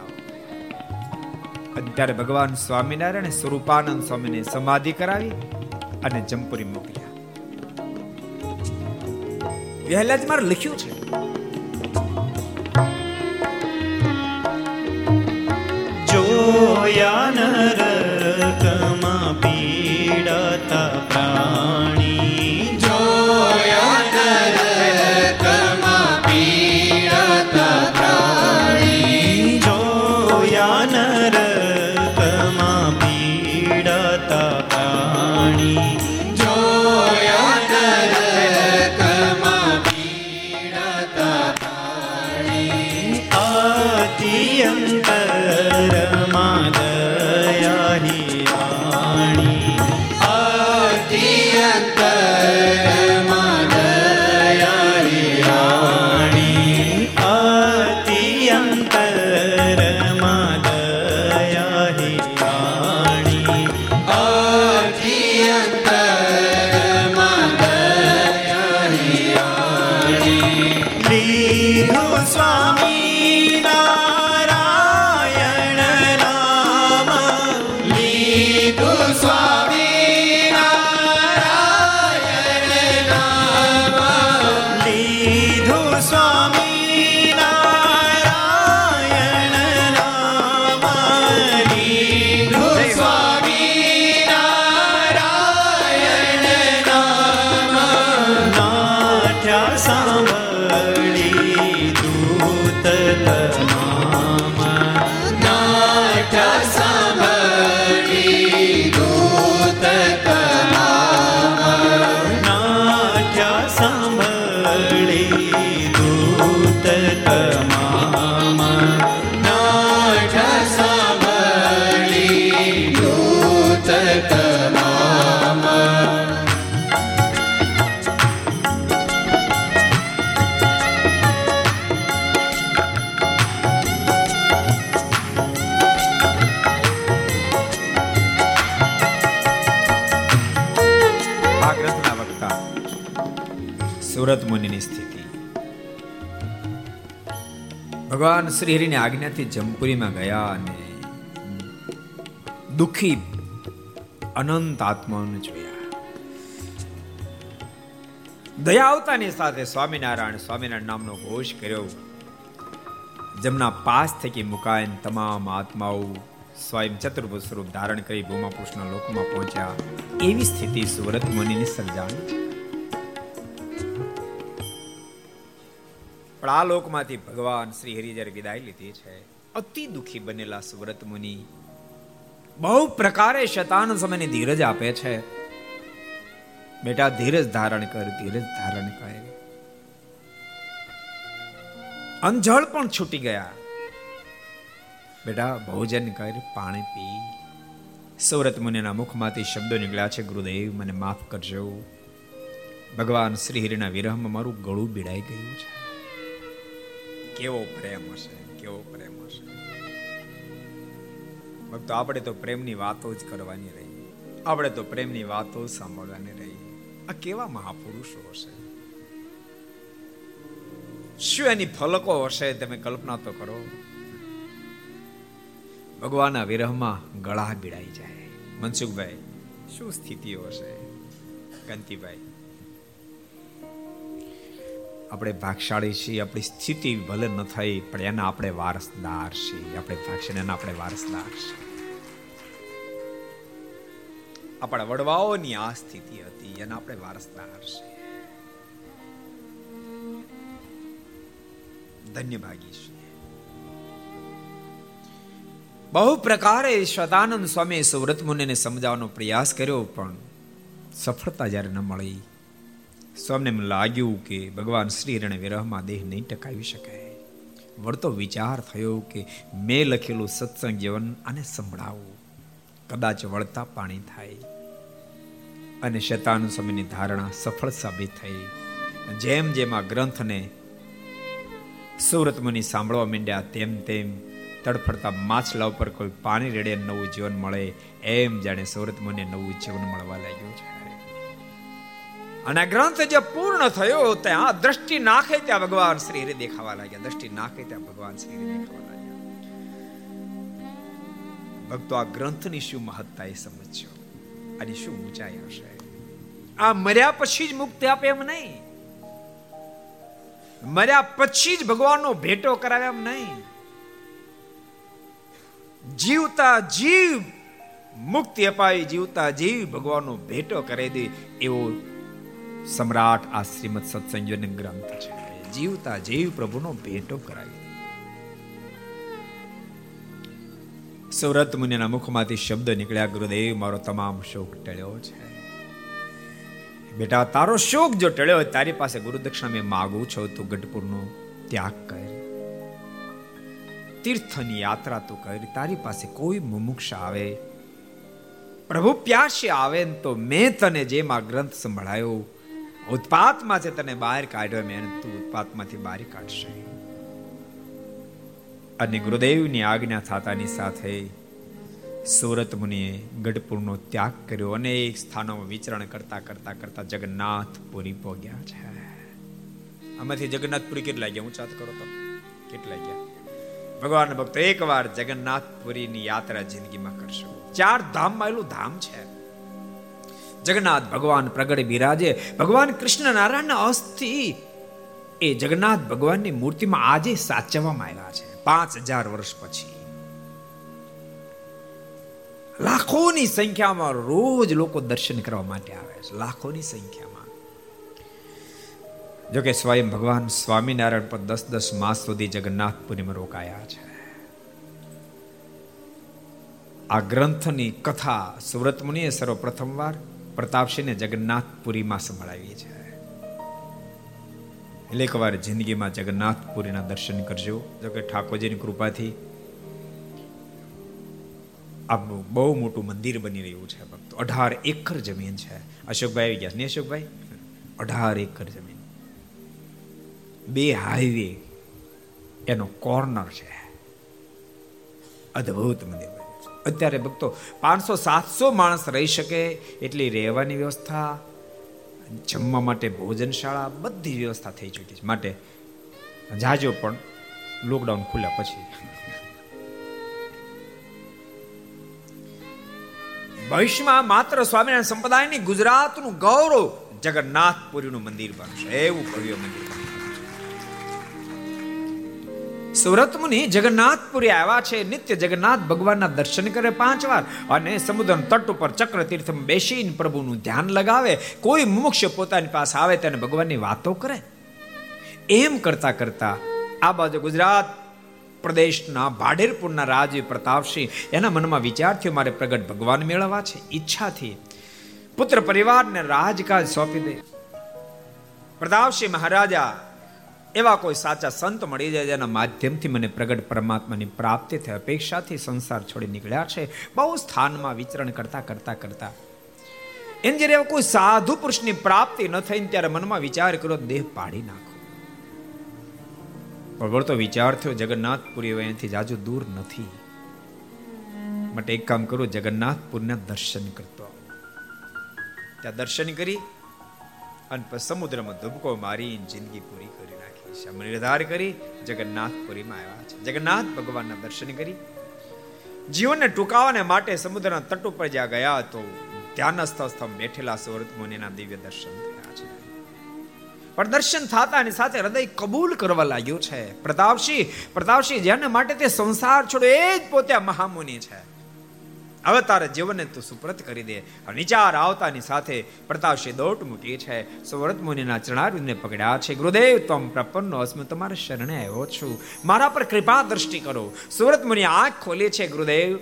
અત્યારે ભગવાન સ્વામિનારાયણ સ્વરૂપાનંદ સ્વામીને સમાધિ કરાવી અને જમપુરી મોકલ્યા. વહેલા જ મારે લખ્યું છે. જોયા નરકમાં પીડતા ભગવાન શ્રી હરિની આજ્ઞાથી જમપુરીમાં ગયા અને દુખી અનંત આત્માઓને જોયા. દયા આવતાની સાથે સ્વામિનારાયણ સ્વામિનારાયણ નામનો ઘોષ કર્યો. જેમના પાસ થકી મુકાયન તમામ આત્માઓ સ્વયં ચતુર્ભુજ સ્વરૂપ ધારણ કરી ભૂમાપુષના લોકમાં પહોંચ્યા. એવી સ્થિતિ સુરત મુનિની સર્જાણી. પણ આ લોકમાંથી ભગવાન શ્રી હરિ જ્યારે વિદાય લીધી છે. અતિ દુખી બનેલા સુવ્રત મુનિ બહુ પ્રકારે શતાન સમયની ધીરજ આપે છે. બેટા ધીરજ ધારણ કર, ધીરજ ધારણ કર. અંજળ પણ છૂટી ગયા. બેટા ભોજન કર, પાણી પી. સુરત મુનિના મુખમાંથી શબ્દો નીકળ્યા છે, ગુરુદેવ, મને માફ કરજો. ભગવાન શ્રી હરિના વિરહમાં મારું ગળું બીડાઈ ગયું છે. કેવો પ્રેમ હશે, કેવો પ્રેમ હશે. ભક્તો, આપણે તો પ્રેમની વાતો જ કરવાની રહી. આપણે તો પ્રેમની વાતો સાંભળવાની રહી. આ કેવા મહાપુરુષો હશે? શું એની ફલકો હશે તમે કલ્પના તો કરો? ભગવાનના વિરહમાં ગળા બીડાઈ જાય. મનસુખભાઈ, શું સ્થિતિઓ હશે? કાંતિભાઈ આપણે ભાગશાળી છીએ, આપણી સ્થિતિ ભલે ન થઈ, પણ એના આપણે વારસદાર છીએ. આપણે ભાગશાળી એના આપણે વારસદાર છીએ. આપણા વડવાઓની આ સ્થિતિ હતી, એના આપણે વારસદાર છીએ. ધન્ય ભાગી છીએ. બહુ પ્રકારે સદાનંદ સ્વામી સુવ્રત મુનિને સમજાવવાનો પ્રયાસ કર્યો, પણ સફળતા જ્યારે ન મળી સ્વામને એમ લાગ્યું કે ભગવાન શ્રી રણે વિરહમાં દેહ નહીં ટકાવી શકાય. વળતો વિચાર થયો કે મેં લખેલું સત્સંગ જીવન આને સંભળાવું. કદાચ વળતા પાણી થાય. અને શતાનુ સમયની ધારણા સફળ સાબિત થઈ. જેમ જેમ આ ગ્રંથને સુરત મુનિ સાંભળવા માંડ્યા, તેમ તેમ તડફડતા માછલા ઉપર કોઈ પાણી રેડે નવું જીવન મળે, એમ જાણે સુરત મુનિ નવું જીવન મળવા લાગ્યું છે. અને ગ્રંથ જે પૂર્ણ થયો ત્યાં દ્રષ્ટિ નાખે ત્યાં ભગવાન શ્રી હરિ દેખાવા લાગ્યા. દ્રષ્ટિ નાખે ત્યાં ભગવાન શ્રી હરિ દેખાવા લાગ્યા. ભક્તો, આ ગ્રંથની શું મહત્તા એ સમજ્યો આની શું ઊંચાઈ હશે? આ મર્યા પછી જ મુક્તિ આપે એમ નહીં. મર્યા પછી જ ભગવાનનો ભેટો કરાવે એમ નહીં. જીવતા જીવ મુક્તિ અપાય, જીવતા જીવ ભગવાનનો ભેટો કરી દે એવો સમ્રાટ આ શ્રીમદ સત્સંજન ગ્રંથ છે. જીવતા જીવ પ્રભુનો ભેટો કરાવી સુરત મુનિના મુખમાંથી શબ્દ નીકળ્યા, ગુરુદેવ, મારો તમામ શોક ટળ્યો છે. બેટા, તારો શોક જો ટળ્યો હોય, તારી પાસે ગુરુદક્ષિણા મેં માગું છું, તું ગઢપુરનો ત્યાગ કર. તીર્થની યાત્રા તું કર. તારી પાસે કોઈ મુમુક્ષ આવે. પ્રભુ પ્યાસે આવે તો મેં તને જેમ ગ્રંથ સંભળાયો ઉત્પાતમાં છે તને બહાર કાઢ્યો મેં તું ઉત્પાતમાંથી બહાર કાઢશે. અને ગુરુદેવની આજ્ઞા થતાની સાથે સુરત મુનિએ ગઢપુરનો ત્યાગ કર્યો અનેક સ્થાનોમાં વિચરણ કરતા કરતા કરતા જગન્નાથપુરી પહોંચ્યા છે. આમાંથી જગન્નાથપુરી કેટલા ગયા? ઊંચા કરો તો. કેટલા ગયા? ભગવાન ભક્તો, એકવાર જગન્નાથપુરીની યાત્રા જિંદગીમાં કરશો. ચાર ધામમાં એલું ધામ છે. જગન્નાથ ભગવાન પ્રગટ બિરાજે. ભગવાન કૃષ્ણ નારાયણના અસ્થિ. એ જગન્નાથ ભગવાનની મૂર્તિમાં આજે સાચવવામાં આવ્યા છે. પાંચ હજાર વર્ષ પછી. લાખોની સંખ્યામાં રોજ લોકો દર્શન કરવા માટે આવે છે. લાખોની સંખ્યામાં. જોકે સ્વયં ભગવાન સ્વામિનારાયણ પર દસ દસ માસ સુધી જગન્નાથપુરીમાં રોકાયા છે. આ ગ્રંથની કથા સુરત મુનિએ સર્વપ્રથમ વાર પ્રતાપસિંહને જગન્નાથપુરીમાં સંભળાવી છે એટલે એકવાર જિંદગીમાં જગન્નાથપુરીના દર્શન કરજો. જો કે ઠાકોરજીની કૃપાથી આ બહુ મોટું મંદિર બની રહ્યું છે ભક્તો. અઢાર એકર જમીન છે. અશોકભાઈ આવી ગયા ને અશોકભાઈ? અઢાર એકર જમીન. બે હાઈવે એનો કોર્નર છે. અદ્ભુત મંદિર. અત્યારે ભક્તો, પાંચસો, સાતસો માણસ રહી શકે એટલી રહેવાની વ્યવસ્થા, જમવા માટે ભોજનશાળા, બધી વ્યવસ્થા થઈ ચૂકી છે. માટે જાજો પણ લોકડાઉન ખુલ્યા પછી. ભવિષ્યમાં માત્ર સ્વામિનારાયણ સંપ્રદાયની ગુજરાતનું ગૌરવ જગન્નાથપુરીનું મંદિર બનશે. એવું ભવ્ય મંદિર સુરત મુનિ જગન્નાથપુરી આવ્યા છે. નિત્ય જગન્નાથ ભગવાનના દર્શન કરે પાંચ વાર અને સમુદ્ર તટ ઉપર ચક્ર તીર્થમાં બેસીને પ્રભુનું ધ્યાન લગાવે. કોઈ મુમુક્ષ પોતાની પાસે આવે તેને ભગવાનની વાતો કરે. એમ કરતા કરતા આ બાજુ ગુજરાત પ્રદેશના ભાડેરપુરના રાજવી પ્રતાપસિંહ એના મનમાં વિચાર થયો, મારે પ્રગટ ભગવાન મેળવવા છે. ઈચ્છાથી પુત્ર પરિવારને રાજકાજ સોંપી દે. પ્રતાપસિંહ મહારાજા એવા કોઈ સાચા સંત મળી જાય જેના માધ્યમથી મને પ્રગટ પરમાત્માની પ્રાપ્તિ થઈ અપેક્ષાથી સંસાર છોડી નીકળ્યા છે. બહુ સ્થાનમાં વિચરણ કરતા કરતા કરતા. એમ જ્યારે કોઈ સાધુ પુરુષની પ્રાપ્તિ ન થઈને ત્યારે મનમાં વિચાર કર્યો, દેહ પાડી નાખો. પણ વળતો વિચાર થયો, જગન્નાથપુરી અહીંથી જાજુ દૂર નથી. માટે એક કામ કરું, જગન્નાથપુરના દર્શન કરતો ત્યાં દર્શન કરી અને સમુદ્રમાં ધબકો મારી જિંદગી પૂરી કરી. નાખી નિર્ધાર કરી જગન્નાથપુરીમાં આવ્યા છે. જગન્નાથ ભગવાનના દર્શન કરી. જીવનને ટૂંકાવાને માટે સમુદ્રના તટ ઉપર જ્યાં ગયા તો ધ્યાનસ્થ સ્થમ બેઠેલા સુરત મુનિના દિવ્ય દર્શન થયા છે. પણ દર્શન થતાની સાથે હૃદય કબૂલ કરવા લાગ્યું છે. પ્રતાપસિંહ પ્રતાપસિંહ જેને માટે તે સંસાર છોડો એ જ પોતે મહામુનિ છે. હવે તારે જીવનને તું સુપ્રત કરી દે. વિચાર આવતાની સાથે પ્રતાપશ્રી દોટ મૂકી છે. સુવ્રત મુનિના ચરણારવિંદને પકડ્યા છે. ગુરુદેવ તમ પ્રપન્નો અસ્મે તમારા શરણે આવ્યો છું. મારા પર કૃપા દ્રષ્ટિ કરો. સુવ્રત મુનિ આંખ ખોલી છે. ગુરુદેવ,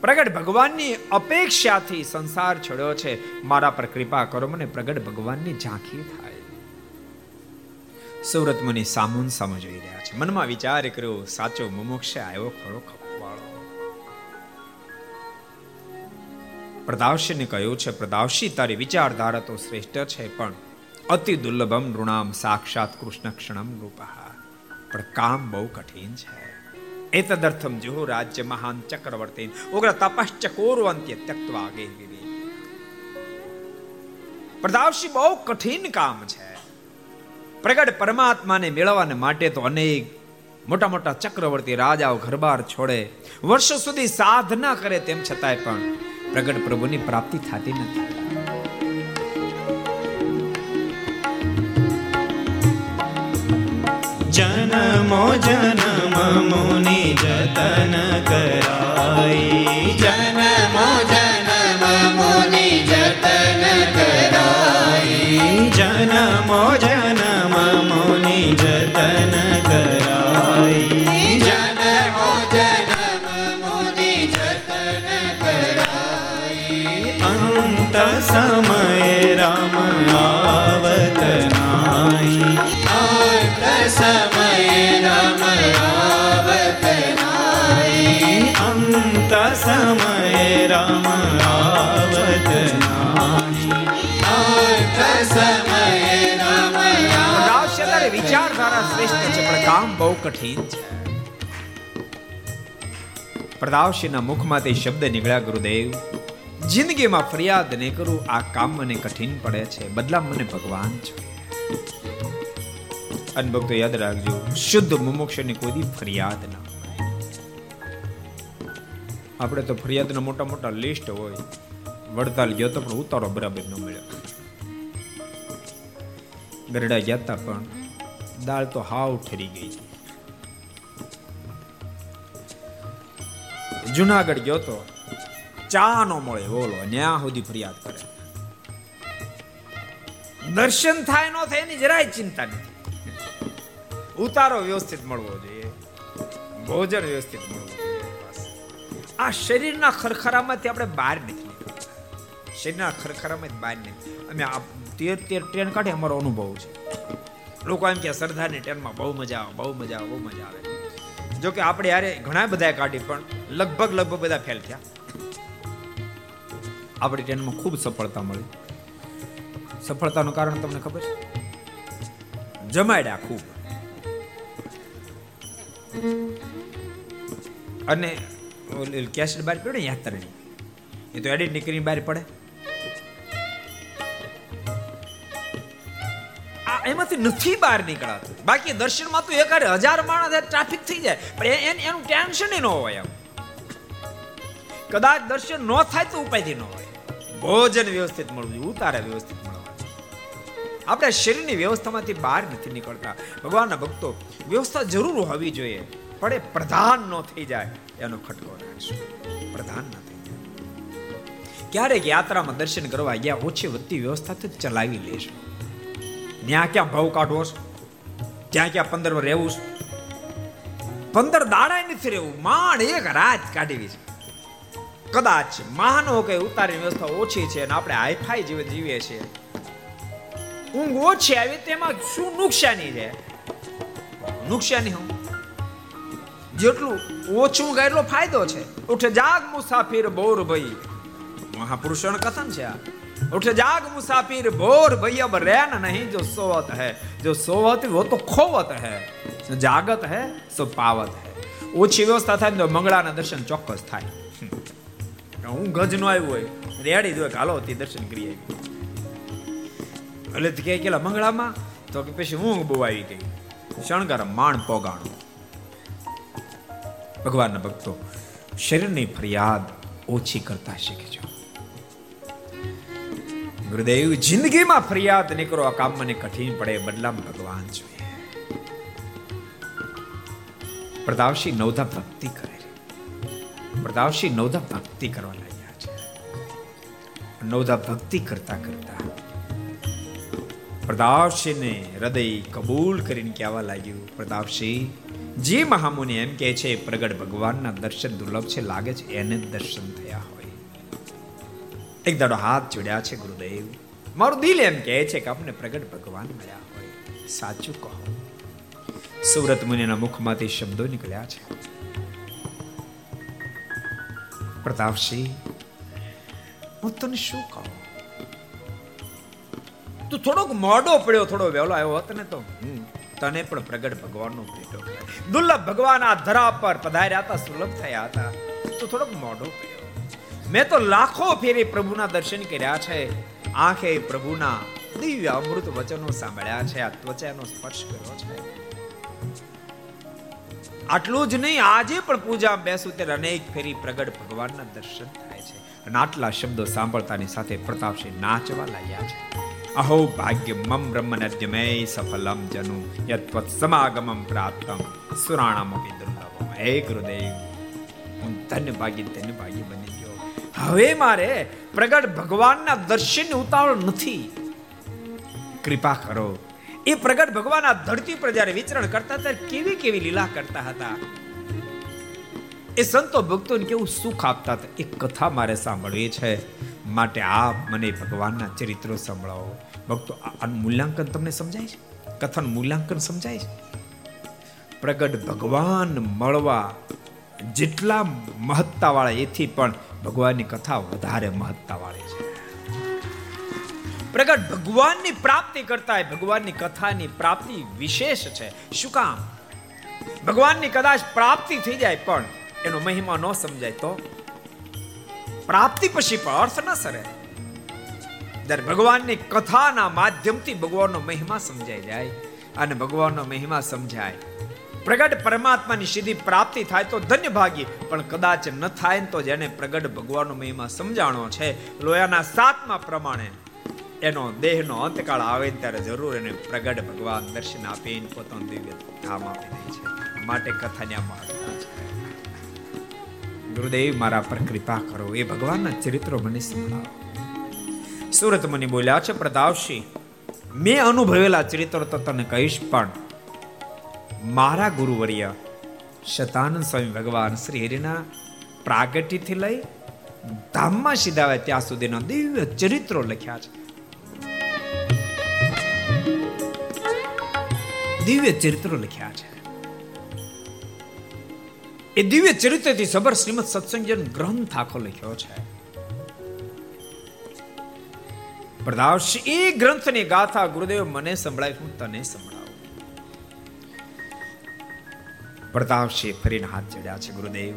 પ્રગટ ભગવાનની અપેક્ષાથી સંસાર છોડ્યો છે. મારા પર કૃપા કરો મને પ્રગટ ભગવાનની ઝાંખી થાય. સુવ્રત મુનિ સામુન સામે જોઈ રહ્યા છે. મનમાં વિચાર કર્યો, સાચો મુમોક્ષ આવ્યો ખરો ખપવાળો પ્રદાવશીને કહ્યું છે, પ્રદાવશી, તારી વિચારધારા તો શ્રેષ્ઠ છે, પણ અતિ દુર્લભમ ઋણામ સાક્ષાત કૃષ્ણ ક્ષણમ રૂપા. પણ કામ બહુ કઠિન છે. એતદર્થમ જુહુ રાજ્ય મહાન ચક્રવર્તી ઉગ્ર તપશ્ચ અંત્ય ત્યક્તવા આગે પ્રદાવશી બહુ કઠિન કામ છે. પ્રગટ પરમાત્માને મેળવવાને માટે તો અનેક મોટા મોટા ચક્રવર્તી રાજાઓ ઘરબાર છોડે. વર્ષો સુધી સાધના કરે તેમ છતાંય પણ પ્રગટ પ્રભુની પ્રાપ્તિ થતી નથી. જનમો જનમ મુનિ જતન કરાઈ. જનમો જનમ મુનિ જતન કરાઈ. જનમો જનમ મુનિ જતન કરાઈ. સમય રામ આવત નાઈ આવત સમય રામ આવત નાઈ અંત સમય રામ આવત નાઈ આવત સમય રામ આવત વિચારધારા શ્રેષ્ઠ છે પણ કામ બહુ કઠિન છે. પ્રદાવશીના મુખમાં તે શબ્દ નીકળ્યા ગુરુદેવ. જિંદગીમાં ફરિયાદ નહીં કરું, આ કામ મને કઠિન પડે છે. બદલા મને ભગવાન છો. અને યાદ રાખજો, શુદ્ધ મુમુક્ષની કોઈ ફરિયાદ ના આપણે તો ફરિયાદના મોટા મોટા લિસ્ટ હોય. વડતાલ ગયો તો પણ ઉતારો બરાબર ન મળ્યો. ગરડા ગયા હતા પણ દાળ તો હાવ ઠરી ગઈ. જુનાગઢ ગયો તો ચા નો મળે, બોલો, ન્યા સુધી ફરિયાદ કરે. દર્શન થાય નો થાય એની જરાય ચિંતા નથી. ઉતારો વ્યવસ્થિત મળવો જોઈએ. ભોજન વ્યવસ્થિત મળવું જોઈએ. આ શરીરના ખરખરામાંથી આપણે બહાર નથી શરીરના ખરખરામાંથી બહાર નથી અમે આ તેર તેર ટ્રેન કાઢે, અમારો અનુભવ છે. લોકો એમ કે સરદારની ટ્રેનમાં બહુ મજા આવે, બહુ મજા આવે, બહુ મજા આવે. જો કે આપણે યારે ઘણા બધા કાઢી, પણ લગભગ લગભગ બધા ફેલ થયા. આપણી ટ્રેનમાં ખૂબ સફળતા મળી. સફળતાનું કારણ તમને ખબર છે? જમાડ્યા ખૂબ. અને કેસેટ બહાર પડે યાત્રાની? એ તો એડિટ નીકળીને બહાર પડે. એમાંથી નથી બહાર નીકળાતું. બાકી દર્શનમાં તો એક હજાર માણસ ટ્રાફિક થઈ જાય. પણ એનું ટેન્શન ન હોય એમ. કદાચ દર્શન ન થાય તો ઉપાયથી ન હોય. ભોજન વ્યવસ્થિત મળવું જોઈએ, ઉતારે વ્યવસ્થિત મળવા આપણે શરીરની વ્યવસ્થામાંથી બહાર નથી નીકળતા. ભગવાનના ભક્તો, વ્યવસ્થા જરૂર હોવી જોઈએ, પણ એ પ્રધાન ન થઈ જાય, એનો ખટકો રાખશું પ્રધાન ન થઈ જાય. ક્યારેક યાત્રામાં દર્શન કરવા ગયા, ઓછી વધતી વ્યવસ્થા તો ચલાવી લેશું. ત્યાં ક્યાં ભાવ કાઢવો ત્યાં ક્યાં પંદર રહેવું પંદર દાડા નથી રહેવું માણ એક રાત કાઢવી છે. કદાચ માનો કે ઉતારી વ્યવસ્થા ઓછી છે અને આપણે હાઈફાઈ જીવન જીવીએ છીએ. ઊંઘ ઓછી આવી તેમાં શું નુકસાની છે? નુકસાની હું જેટલું ઓછું ઊંઘ એટલો ફાયદો છે. ઉઠે જાગ મુસાફિર બોર ભાઈ. મહાપુરુષોનું કથન છે આ. જાગ મુસાફિર બોર ભાઈ. અબ રેન નહીં, જો સોવત હૈ. જો સોવત वो તો ખોવત હૈ. જાગત હૈ સો પાવત હૈ. ઓછી વ્યવસ્થા થાય તો મંગળાના દર્શન ચોક્કસ થાય. હું ગજ નો આવ્યો હોય. રેડી દો હાલો તે દર્શન કરી આવી એટલે કે કેલા, મંગળામાં? તો કે પછી હું બહુ આવી ગઈ. શણગાર માણ પોગાણો. ભગવાનના ભક્તો, શરીરની ફરિયાદ ઓછી કરતા શીખજો. ગુરુદેવ, જિંદગીમાં ફરિયાદ નીકળો આ કામ મને કઠિન પડે, બદલામાં ભગવાન જોઈએ. પ્રતાપસિંહ નવધા ભક્તિ કરે. પ્રતાપસિંહ નવધા ભક્તિ કરવા લાગ્યા છે. નવધા ભક્તિ કરતા કરતા પ્રતાપસિંહને હૃદય કબૂલ કરીને કહેવા લાગ્યું પ્રતાપસિંહ જે મહામુનિ એમ કહે છે, પ્રગટ ભગવાનના દર્શન દુર્લભ છે, લાગે છે એને દર્શન થયા હોય. એક દાડો હાથ જોડ્યા છે ગુરુદેવ. મારું દિલ એમ કહે છે કે આપણે પ્રગટ ભગવાન મળ્યા હોય. સાચું કહો. સુરત મુનિના મુખમાંથી શબ્દો નીકળ્યા છે. પ્રતાપસિંહ હું તને શું કહું? તું થોડોક મોડો પડ્યો, થોડો વહેલો આવ્યો હોત ને તો તને પણ પ્રગટ ભગવાનનો ભેટો દુર્લભ ભગવાન આ ધરા પર પધાર્યા હતા, સુલભ થયા હતા. તો થોડોક મોડો પડ્યો. મેં તો લાખો ફેરી પ્રભુના દર્શન કર્યા છે. આંખે પ્રભુના દિવ્ય અમૃત વચનો સાંભળ્યા છે. આ ત્વચાનો સ્પર્શ કર્યો છે. આટલું જ નહીં, આજે પણ પૂજા બેસું ત્યારે અનેક ફેરી પ્રગટ ભગવાનના દર્શન થાય છે. અને આટલા શબ્દો સાંભળતાની સાથે પ્રતાપસિંહ નાચવા લાગ્યા છે. અહો ભાગ્ય મમ બ્રહ્મનદ્યમય સફલમ જનુ યત્વત સમાગમમ પ્રાપ્તમ. સુરાણામપી દુર્લભમ. હે ગુરુદેવ, હું ધન્ય ભાગી ધન્ય ભાગી બની ગયો. હવે મારે પ્રગટ ભગવાનના દર્શનની ઉતાવળ નથી. કૃપા કરો એ પ્રગટ ભગવાન આ ધરતી પર જ્યારે વિચરણ કરતા ત્યારે કેવી કેવી લીલા કરતા હતા? એ સંતો ભક્તોને કેવું સુખ આપતા હતા. એ કથા મારે સાંભળવી છે. માટે આપ મને ભગવાનના ચરિત્રો સંભળાવો. ભક્તો આનું મૂલ્યાંકન તમને સમજાય છે? કથાનું મૂલ્યાંકન સમજાય છે? પ્રગટ ભગવાન મળવા જેટલા મહત્તાવાળા એથી પણ ભગવાનની કથા વધારે મહત્તાવાળી છે. પ્રગટ ભગવાનની પ્રાપ્તિ કરતા ભગવાનની કથાની પ્રાપ્તિ વિશેષ છે. શું કામ? ભગવાનની કદાચ પ્રાપ્તિ થઈ જાય, પણ એનો મહિમા ન સમજાય તો? પ્રાપ્તિ પછી પણ અર્થ ન સરે. જ્યારે ભગવાનની કથાના માધ્યમથી ભગવાનનો મહિમા સમજાઈ જાય અને ભગવાનનો મહિમા સમજાય. પ્રગટ પરમાત્માની સીધી પ્રાપ્તિ થાય તો ધન્ય ભાગી, પણ કદાચ ન થાય તો જેને પ્રગટ ભગવાનનો મહિમા સમજાણો છે. લોયાના સાતમા પ્રમાણે એનો દેહનો અંતકાળ આવે ત્યારે જરૂર એને પ્રગટ ભગવાન દર્શન આપીને પોતાનું દિવ્ય ધામ આપી દે છે. માટે કથાને આમાં ગુરુદેવ, મારા પર કૃપા કરો. એ ભગવાનના ચરિત્રો મને સંભળાવો. સુરત મને બોલ્યા છે પ્રતાપસિંહ મેં અનુભવેલા ચરિત્રો તો તને કહીશ, પણ મારા ગુરુવર્ય શતાનંદ સ્વામી ભગવાન શ્રી હરિના પ્રાગટ્યથી લઈ ધામમાં સીધા ત્યાં સુધીના દિવ્ય ચરિત્રો લખ્યા છે. દિવ્ય ચરિત્રો લખ્યા છે એ દિવ્ય ચરિત્રથી સબર શ્રીમદ સત્સંગજન ગ્રંથ આખો લખ્યો છે પ્રદાવશી એ ગ્રંથની ગાથા ગુરુદેવ મને સંભળાય હું તને સંભળાવું પ્રતાપસિંહ ફરીને હાથ ચડ્યા છે ગુરુદેવ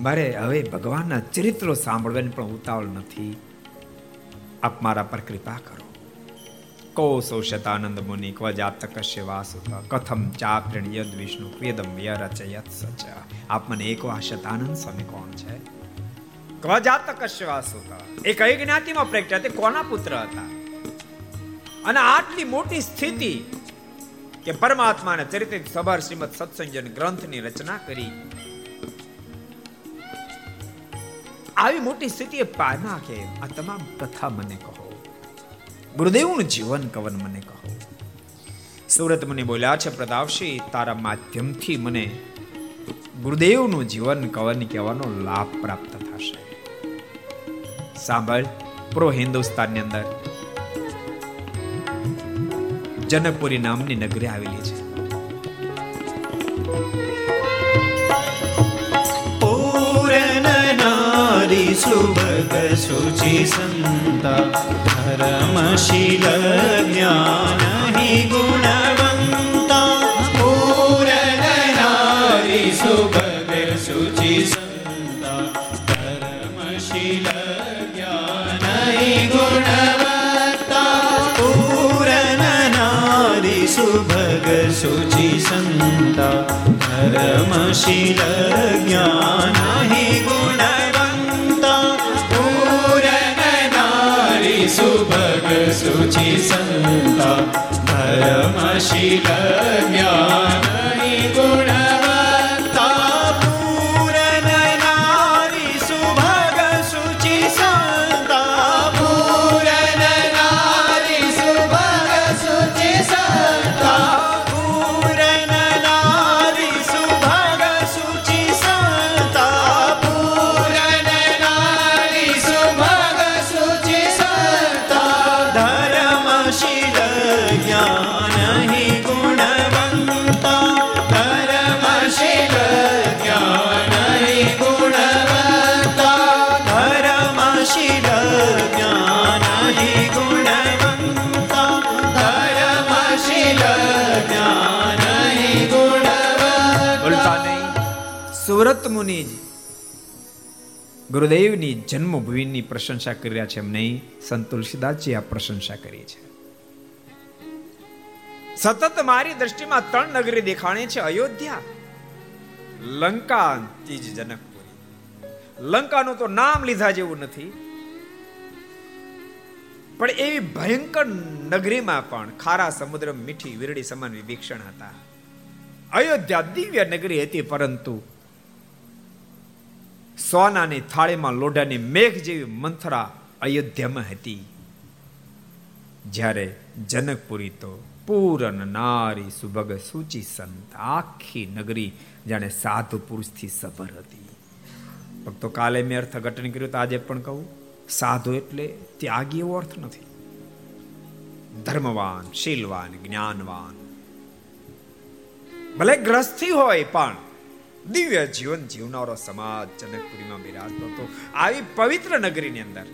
મારે હવે ભગવાનના ચરિત્રો સાંભળવાની પણ ઉતાવળ નથી આપ મારા પર કૃપા કરો કોસો શતાનંદ મુનિ ક્વ જાત કશ્ય વાસુત કથમ ચાપ્રણ યદ વિષ્ણુ વેદમ યરચયત સચ આપ મને એક વા શતાનંદ સ્વામી કોણ છે ક્વ જાત કશ્ય વાસુત એ કઈ જ્ઞાતિમાં પ્રગટ્યા તે કોના પુત્ર હતા અને આટલી મોટી સ્થિતિ કે પરમાત્માને ચરિત્ર સભર શ્રીમદ સત્સંજન ગ્રંથની રચના કરી આવી મોટી સ્થિતિએ પામ્યા કે આ તમામ કથા મને કહો ગુરુદેવનું જીવન કવન મને કહો. સુરત મને બોલ્યા છે પ્રતાપસિંહ તારા માધ્યમથી મને ગુરુદેવનું જીવન કવન કહેવાનો લાભ પ્રાપ્ત થશે. સાંભળ પ્રો હિન્દુસ્તાનની અંદર જનકપુરી નામની નગરી આવેલી છે. નારી સુભગ સુચિ સંતા ધર્મશીલ જ્ઞાન હિ ગુણવંતા પૂરણ નારી સુભગ સુચિ સંતા ધર્મશીલ સુભગ સુચિ સંતા ગુરુદેવની જન્મભૂમિની પ્રશંસા કરી રહ્યા છે એમ નહીં, સંત તુલસીદાસજી આ પ્રશંસા કરી છે. સતત મારી દ્રષ્ટિમાં ત્રણ નગરી દેખાણી છે, અયોધ્યા, લંકા તીજ જનકપુરી લંકાનું તો નામ લીધા જેવું નથી, પણ એવી ભયંકર નગરીમાં પણ ખારા સમુદ્ર, મીઠી વીરડી સમાન વિભીક્ષણ હતા. અયોધ્યા દિવ્ય નગરી હતી, પરંતુ સોનાની થાળીમાં લોઢાની મેઘ જેવી મંથરા અયોધ્યામાં હતી. જ્યારે જનકપુરી તો પૂરન નારી સુભગ સૂચિ સંત આખી નગરી જાણે સાધુ પુરુષથી સભર હતી. ભક્તો કાલે મેં અર્થઘટન કર્યું તો આજે પણ કહું, સાધુ એટલે ત્યાગી એવો અર્થ નથી. ધર્મવાન, શીલવાન, જ્ઞાનવાન. ભલે ગ્રસ્થી હોય પણ દિવ્ય જીવન જીવનારો સમાજ જનકપુરીમાં બિરાજતો હતો આવી પવિત્ર નગરીની અંદર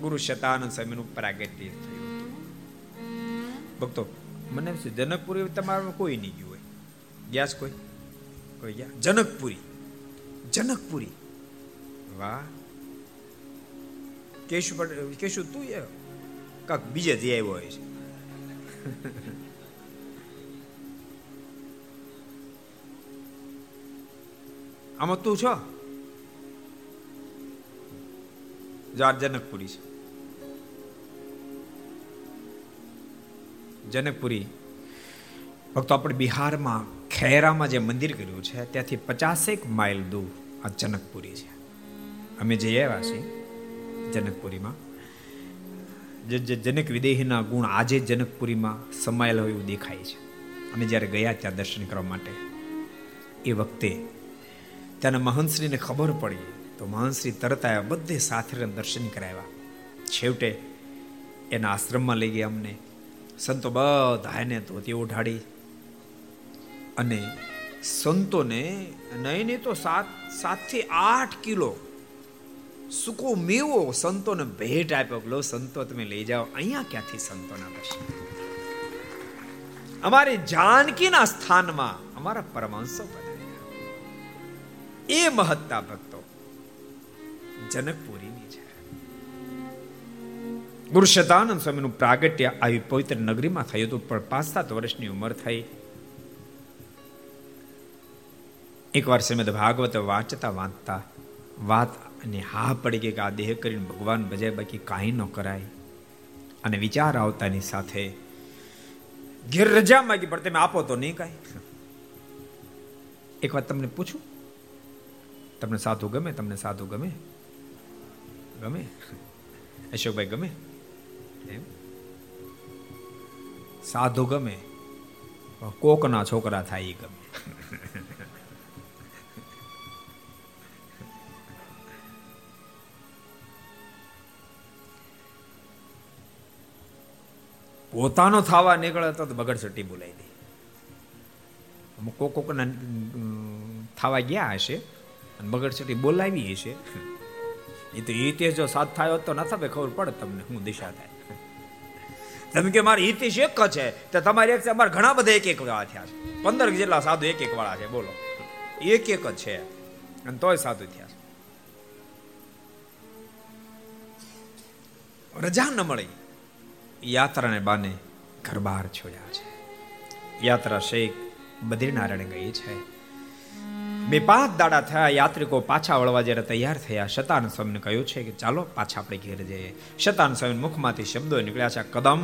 ગુરુ શતાનંદ સ્વામીનું પ્રાગટ્ય થયું હતું ભક્તો મને જનકપુરી તમારામાં કોઈ નહીં ગયું હોય ગયા કોઈ કોઈ ગયા જનકપુરી જનકપુરી વાહ કેશુ કેશુ તું એ કાંક બીજે જઈ આવ્યો હોય છે આમાં તું છો? જાર જનકપુરી છે. જનકપુરી. ભક્તો, આપણે બિહારમાં ખેરામાં જે મંદિર કર્યું છે, ત્યાંથી પચાસેક માઇલ દૂર આ જનકપુરી છે. અમે જઈ આવ્યા છીએ જનકપુરીમાં જે જનક વિદેહીના ગુણ આજે જનકપુરીમાં સમાયેલા હોય એવું દેખાય છે. અમે જ્યારે ગયા ત્યાં દર્શન કરવા માટે, એ વખતે ત્યાંના મહંતશ્રીને ખબર પડી તો મહંતશ્રી તરત આવ્યા બધે સાથે દર્શન કરાવ્યા. છેવટે એના આશ્રમમાં લઈ ગયા અમને. સંતો બધા એને ધોતી ઓઢાડી અને સંતોને નહીં તો સાત સાતથી આઠ કિલો સૂકો મેવો સંતોને ભેટ આપ્યો લો સંતો તમે લઈ જાઓ, અહીંયા ક્યાંથી સંતોના દર્શન? અમારી જાનકીના સ્થાનમાં અમારા પરમાંશો પધાર્યા એ મહત્તા ભક્તો જનકપુરીની છે. ગુરુ શતાનંદ સ્વામીનું પ્રાગટ્ય આવી પવિત્ર નગરીમાં થયું હતું, પણ પાંચ સાત વર્ષની ઉંમર થઈ. એકવાર શ્રીમદ ભાગવત વાંચતા વાંચતા વાત અને હા પડી ગઈ કે આ દેહ કરીને ભગવાન ભજાય બાકી કાંઈ ન કરાય. અને વિચાર આવતાની સાથે ઘેર રજા માગી પણ તમે આપો તો નહીં કાંઈ. એક વાત તમને પૂછું? તમને સાધુ ગમે, તમને સાધુ ગમે. ગમે? અશોકભાઈ ગમે? એમ? સાધુ ગમે કોકના છોકરા થાય એ ગમે. પોતાનો થવા નીકળે તો બગડસટી બોલાવી દે. અમુક કોક કોકના થવા ગયા હશે અને છેટી બોલાવી છે એ તો હિતેશ જો સાથ થયો તો ન થાય, ખબર પડે તમને હું દિશા થાય. તમે કે મારે હિતેશ એક છે, તો તમારે એક અમારે ઘણા બધા એક એક વાળા થયા છે. પંદર જેટલા સાધુ એક એક વાળા છે, બોલો. એક એક જ છે. અને તોય સાધુ થયા છે. રજા ન મળી. યાત્રાને બાને ઘર બહાર છોડ્યા છે. યાત્રા શેખ બદ્રીનારાયણ ગઈ છે. બે પાંચ દાડા થયા યાત્રિકો પાછા વળવા જ્યારે તૈયાર થયા, શતાન સ્વામીને કહ્યું છે કે ચાલો પાછા આપણે ઘેર જઈએ. શતાન સ્વામી મુખમાંથી શબ્દો નીકળ્યા છે કદમ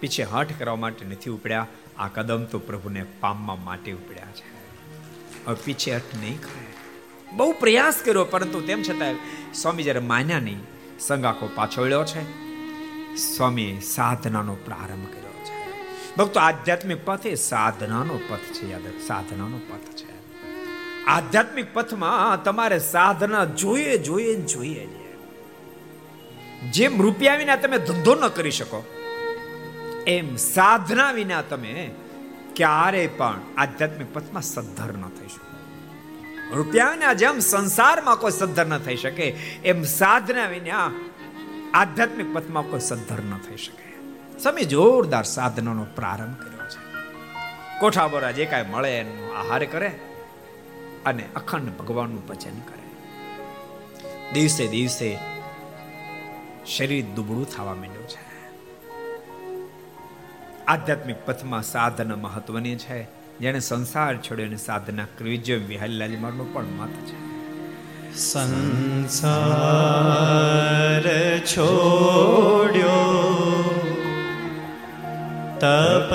પીછે હઠ કરવા માટે નથી ઉપડ્યા, આ કદમ તો પ્રભુને પામવા માટે ઉપડ્યા છે. હવે પીછે હઠ નહીં કરે બહુ પ્રયાસ કર્યો, પરંતુ તેમ છતાં સ્વામી જ્યારે માન્યા નહીં સંગાખો પાછો વળ્યો છે. સ્વામી સાધનાનો પ્રારંભ કર્યો છે. ભક્તો, આધ્યાત્મિક પથ એ સાધનાનો પથ છે, યાદ સાધનાનો પથ છે. આધ્યાત્મિક પથમાં તમારે સાધના જોઈએ જોઈએ જોઈએ જેમ રૂપિયા વિના તમે ધંધો ન કરી શકો, એમ સાધના વિના તમે ક્યારે પણ આધ્યાત્મિક પથમાં સદ્ધર ન થઈ શકો. રૂપિયા વિના જેમ સંસારમાં કોઈ સદ્ધર ન થઈ શકે, એમ સાધના વિના આધ્યાત્મિક પથમાં કોઈ સદ્ધર ન થઈ શકે. સમય જોરદાર સાધનાનો પ્રારંભ કર્યો છે. કોઠા બોરા જે કાંઈ મળે એનો આહાર કરે અને અખંડ ભગવાનનું ભજન કરે. દિવસે દિવસે શરીર દુબળું થવા માંડ્યું છે. આધ્યાત્મિક પથમાં સાધના મહત્વની છે. જેને સંસાર છોડ્યો અને સાધના કરવી જોઈએ. વિહલ્લાજી મારનું પણ મત છે. સંસાર છોડ્યો, તપ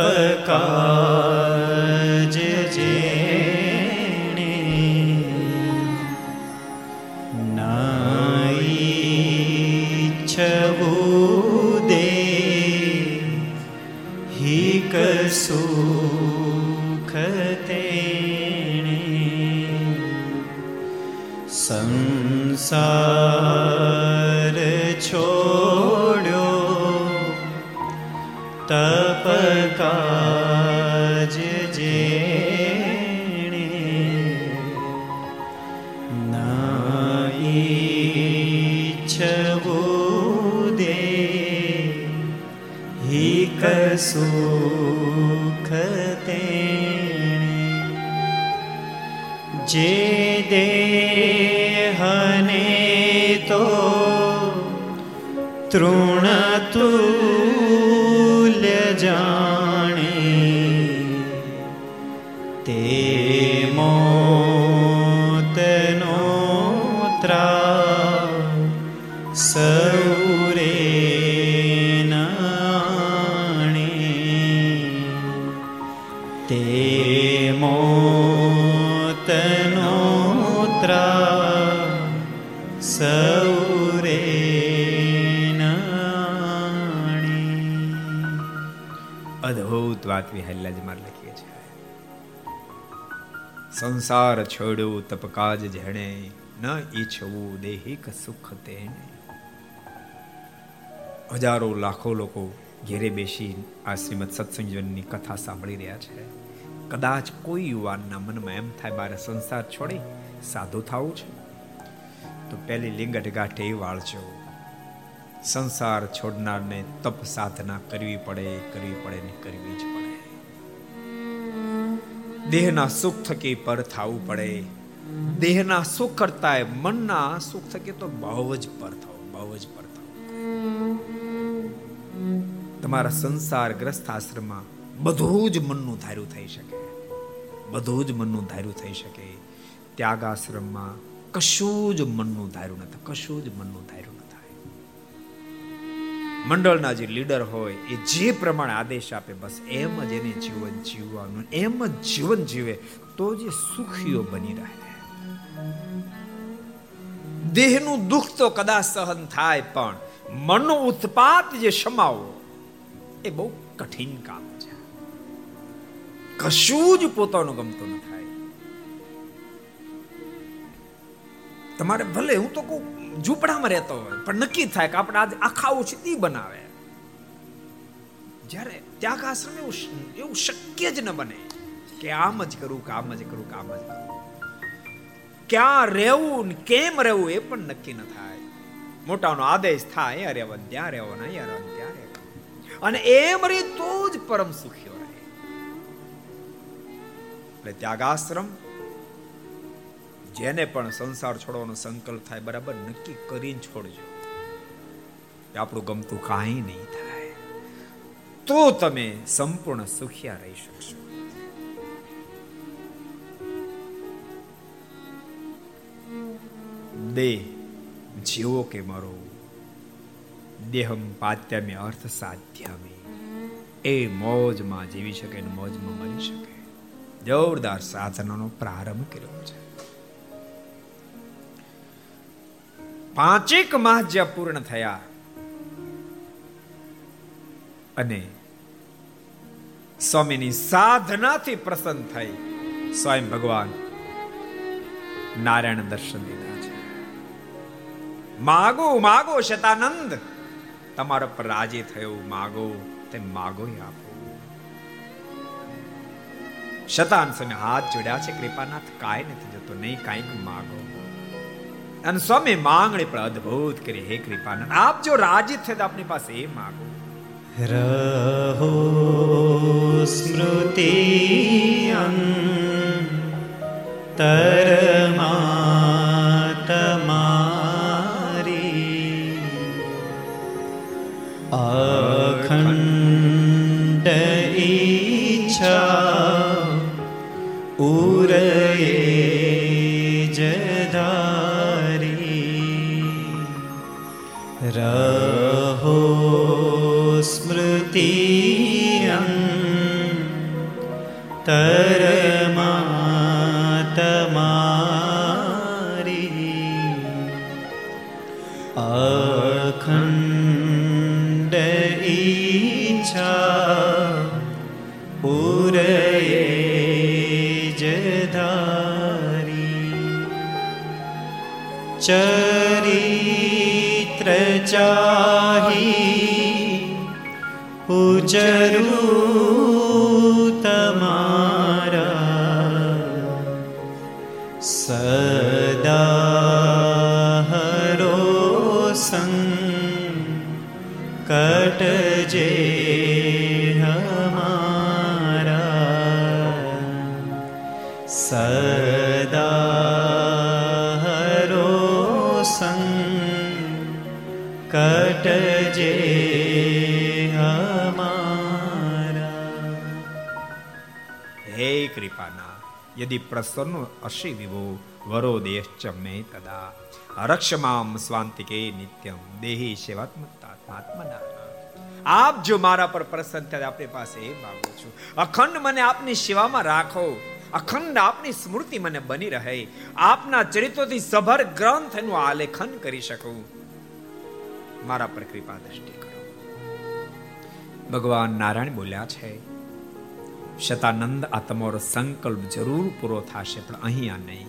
તૃણ અદ્ભુત વાત લખીએ છે સંસાર છોડ્યો તપકાજ જેણે, ન ઈચ્છવું દેહિક સુખ તેને. હજારો લાખો લોકો ઘેરે બેસી આ શ્રીમદ સત્સંગની કથા સાંભળી રહ્યા છે. કદાચ કોઈ યુવાનના મનમાં એમ થાય મારે સંસાર છોડી, સાધુ થવું છે? તો પહેલી લિંગટ ગાંઠે વાળજો. સંસાર છોડનારને તપ સાધના કરવી પડે કરવી પડે ને કરવી જ પડે દેહના સુખ થકી પર થવું પડે. દેહના સુખ કરતા મનના સુખ થકી તો બહુ જ પર થવું, બહુ જ પર થવું. તમારા સંસાર ગ્રસ્ત આશ્રમમાં બધું જ મનનું ધાર્યું થઈ શકે. બધું જ મનનું ધાર્યું થઈ શકે. ત્યાગ આશ્રમમાં કશું જ મનનું ધાર્યું નથી, કશું જ મનનું ધાર્યું મંડળના જે લીડર હોય, એ જે પ્રમાણે આદેશ આપે, બસ એમ જ એને જીવન જીવવાનું, એમ જ જીવન જીવે, તો જે સુખીઓ બની રહે. દેહનું દુઃખ તો કદાચ સહન થાય, પણ મનનો ઉત્પાત જે સમાવો એ બહુ કઠિન કામ છે. કશું જ પોતાનું ગમતું ન તમારે ભલે, હું તો કહું, ઝૂંપડામાં રહેતો હોય, પણ નક્કી થાય કે આપણે આજે આખા ઓછી બનાવે. જ્યારે ત્યાગ આશ્રમ એવું એવું શક્ય જ ન બને કે આમ જ કરું, કે આમ જ કરું, કે આમ જ કરું. ક્યાં રહેવું ને કેમ રહેવું એ પણ નક્કી ન થાય. મોટાનો આદેશ થાય, અરે રહેવાનું ત્યાં રહેવાનું અહીંયા રહેવાનું ત્યાં રહેવાનું અને એમ રહે તો જ પરમ સુખીઓ રહે એટલે ત્યાગાશ્રમ જેને પણ સંસાર છોડવાનો સંકલ્પ થાય, બરાબર? નક્કી કરીને છોડજો. આપણું ગમતું કાંઈ નહીં થાય. તો તમે સંપૂર્ણ સુખિયા રહી શકશો. દેહ જીવો કે મરો, દેહમ પાત્યામે અર્થ સાધ્યામે. એ મોજમાં જીવી શકે ને મોજમાં મરી શકે. જોરદાર સાધનાનો પ્રારંભ કર્યો છે. પાંચેક માસ જ્યાં પૂર્ણ થયા અને સ્વામીની સાધનાથી પ્રસન્ન થઈ સ્વયં ભગવાન નારાયણ દર્શન દીધા છે. માગો માગો શતાનંદ, તમારા પર રાજી થયો, માગો તે માગો આપો. શતાન સમય હાથ જોડ્યા છે, કૃપાનાથ, કાંઈ નથી જતો, નહીં, કાંઈક માગો. અને સ્વામી માંગણી પણ અદ્ભુત કરી. હે કૃપાનંદ, આપ જો રાજી થયા આપની પાસે એ માગો. રહો સ્મૃતિ અંતરમા તરમા તમારી અખંડ ઈચ્છા પૂરયે જધારી ચરિત્ર ચાહી ઉજરું યદિ પ્રસન્નો અશી વિભો વરો દેશ્ચ મે તદા રક્ષમામ સ્વાંતિકે નિત્યમ દેહી સેવાત્મતાત્મના આપ જો મારા પર પ્રસન્ન થાય આપણી પાસે એ માંગુ છું અખંડ મને આપની સેવામાં રાખો અખંડ આપની સ્મૃતિ મને બની રહે આપના ચરિત્રોથી સભર ગ્રંથનું આલેખન કરી શકું મારા પર કૃપા દ્રષ્ટિ કરો ભગવાન નારાયણ બોલ્યા છે શતાનંદ આ તમારો સંકલ્પ જરૂર પૂરો થશે, પણ અહીંયા નહીં.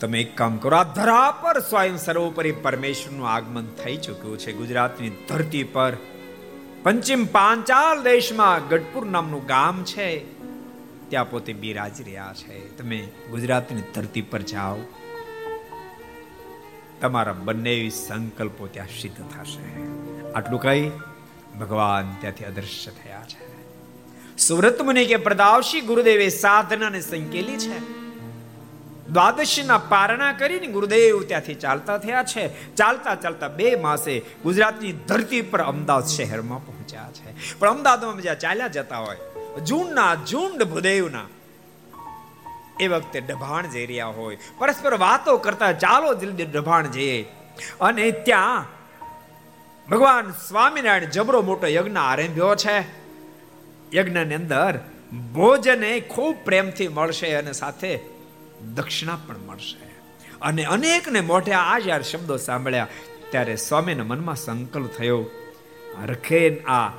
તમે એક કામ કરો, આ ધરા પર સ્વયં સર્વોપરી પરમેશ્વરનું આગમન થઈ ચૂક્યું છે. ગુજરાતની ધરતી પર પંચિમ પાંચાલ દેશમાં ગઢપુર નામનું ગામ છે. ત્યાં પોતે બિરાજી રહ્યા છે. તમે ગુજરાતની ધરતી પર જાઓ. તમારા બંને સંકલ્પો ત્યાં સિદ્ધ થશે. આટલું કહી ભગવાન ત્યાંથી અદૃશ્ય થયા છે. સુરત મુનિ કે પ્રદાવશી ગુરુદેવે સાધનાને સંકેલી છે. દ્વાદશીના પારણા કરીને ગુરુદેવ ત્યાંથી ચાલતા થયા છે. ચાલતા ચાલતા બે માસે ગુજરાતની ધરતી પર અમદાવાદ શહેરમાં પહોંચ્યા છે. પણ અમદાવાદમાં જ્યાં ચાલ્યા જતા હોય ઝુંડના ઝુંડ ભૂદેવના, એ વખતે ડભાણ જઈ રહ્યા હોય. પરસ્પર વાતો કરતા ચાલો જલ્દી ડભાણ જઈએ. અને ત્યાં ભગવાન સ્વામિનારાયણ જબરો મોટો યજ્ઞ આરંભ્યો છે. યજ્ઞની અંદર ભોજન ખૂબ પ્રેમથી મળશે અને સાથે દક્ષિણા પણ મળશે. અને અનેકને મોઢે આ જ્યારે શબ્દો સાંભળ્યા. ત્યારે સ્વામીના મનમાં સંકલ્પ થયો, રખે આ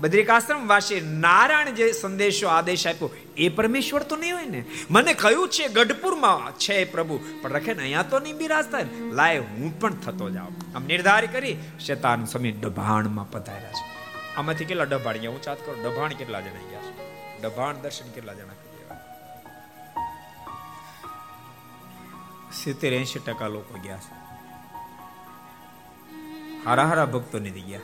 બદ્રિકાશ્રમ વાસી નારાયણ જે સંદેશો આદેશ આપ્યો, એ પરમેશ્વર તો નહીં હોય ને? મને કહ્યું છે ગઢપુરમાં છે પ્રભુ, પણ રખે ને અહીંયા તો નહીં બિરાજતા. લાય હું પણ થતો જાઉં. આમ નિર્ધાર કરી શેતાન સ્વામી ડભાણમાં પધાર્યા છે. આમાંથી કેટલા ડભાણ ગયા હું ચાત કરું, ડભાણ કેટલા જણા ગયા છે? ડભાણ દર્શન કેટલા જણા સિત્તેર એસી ટકા લોકો ગયા છે. હારા હારા ભક્તો નથી ગયા.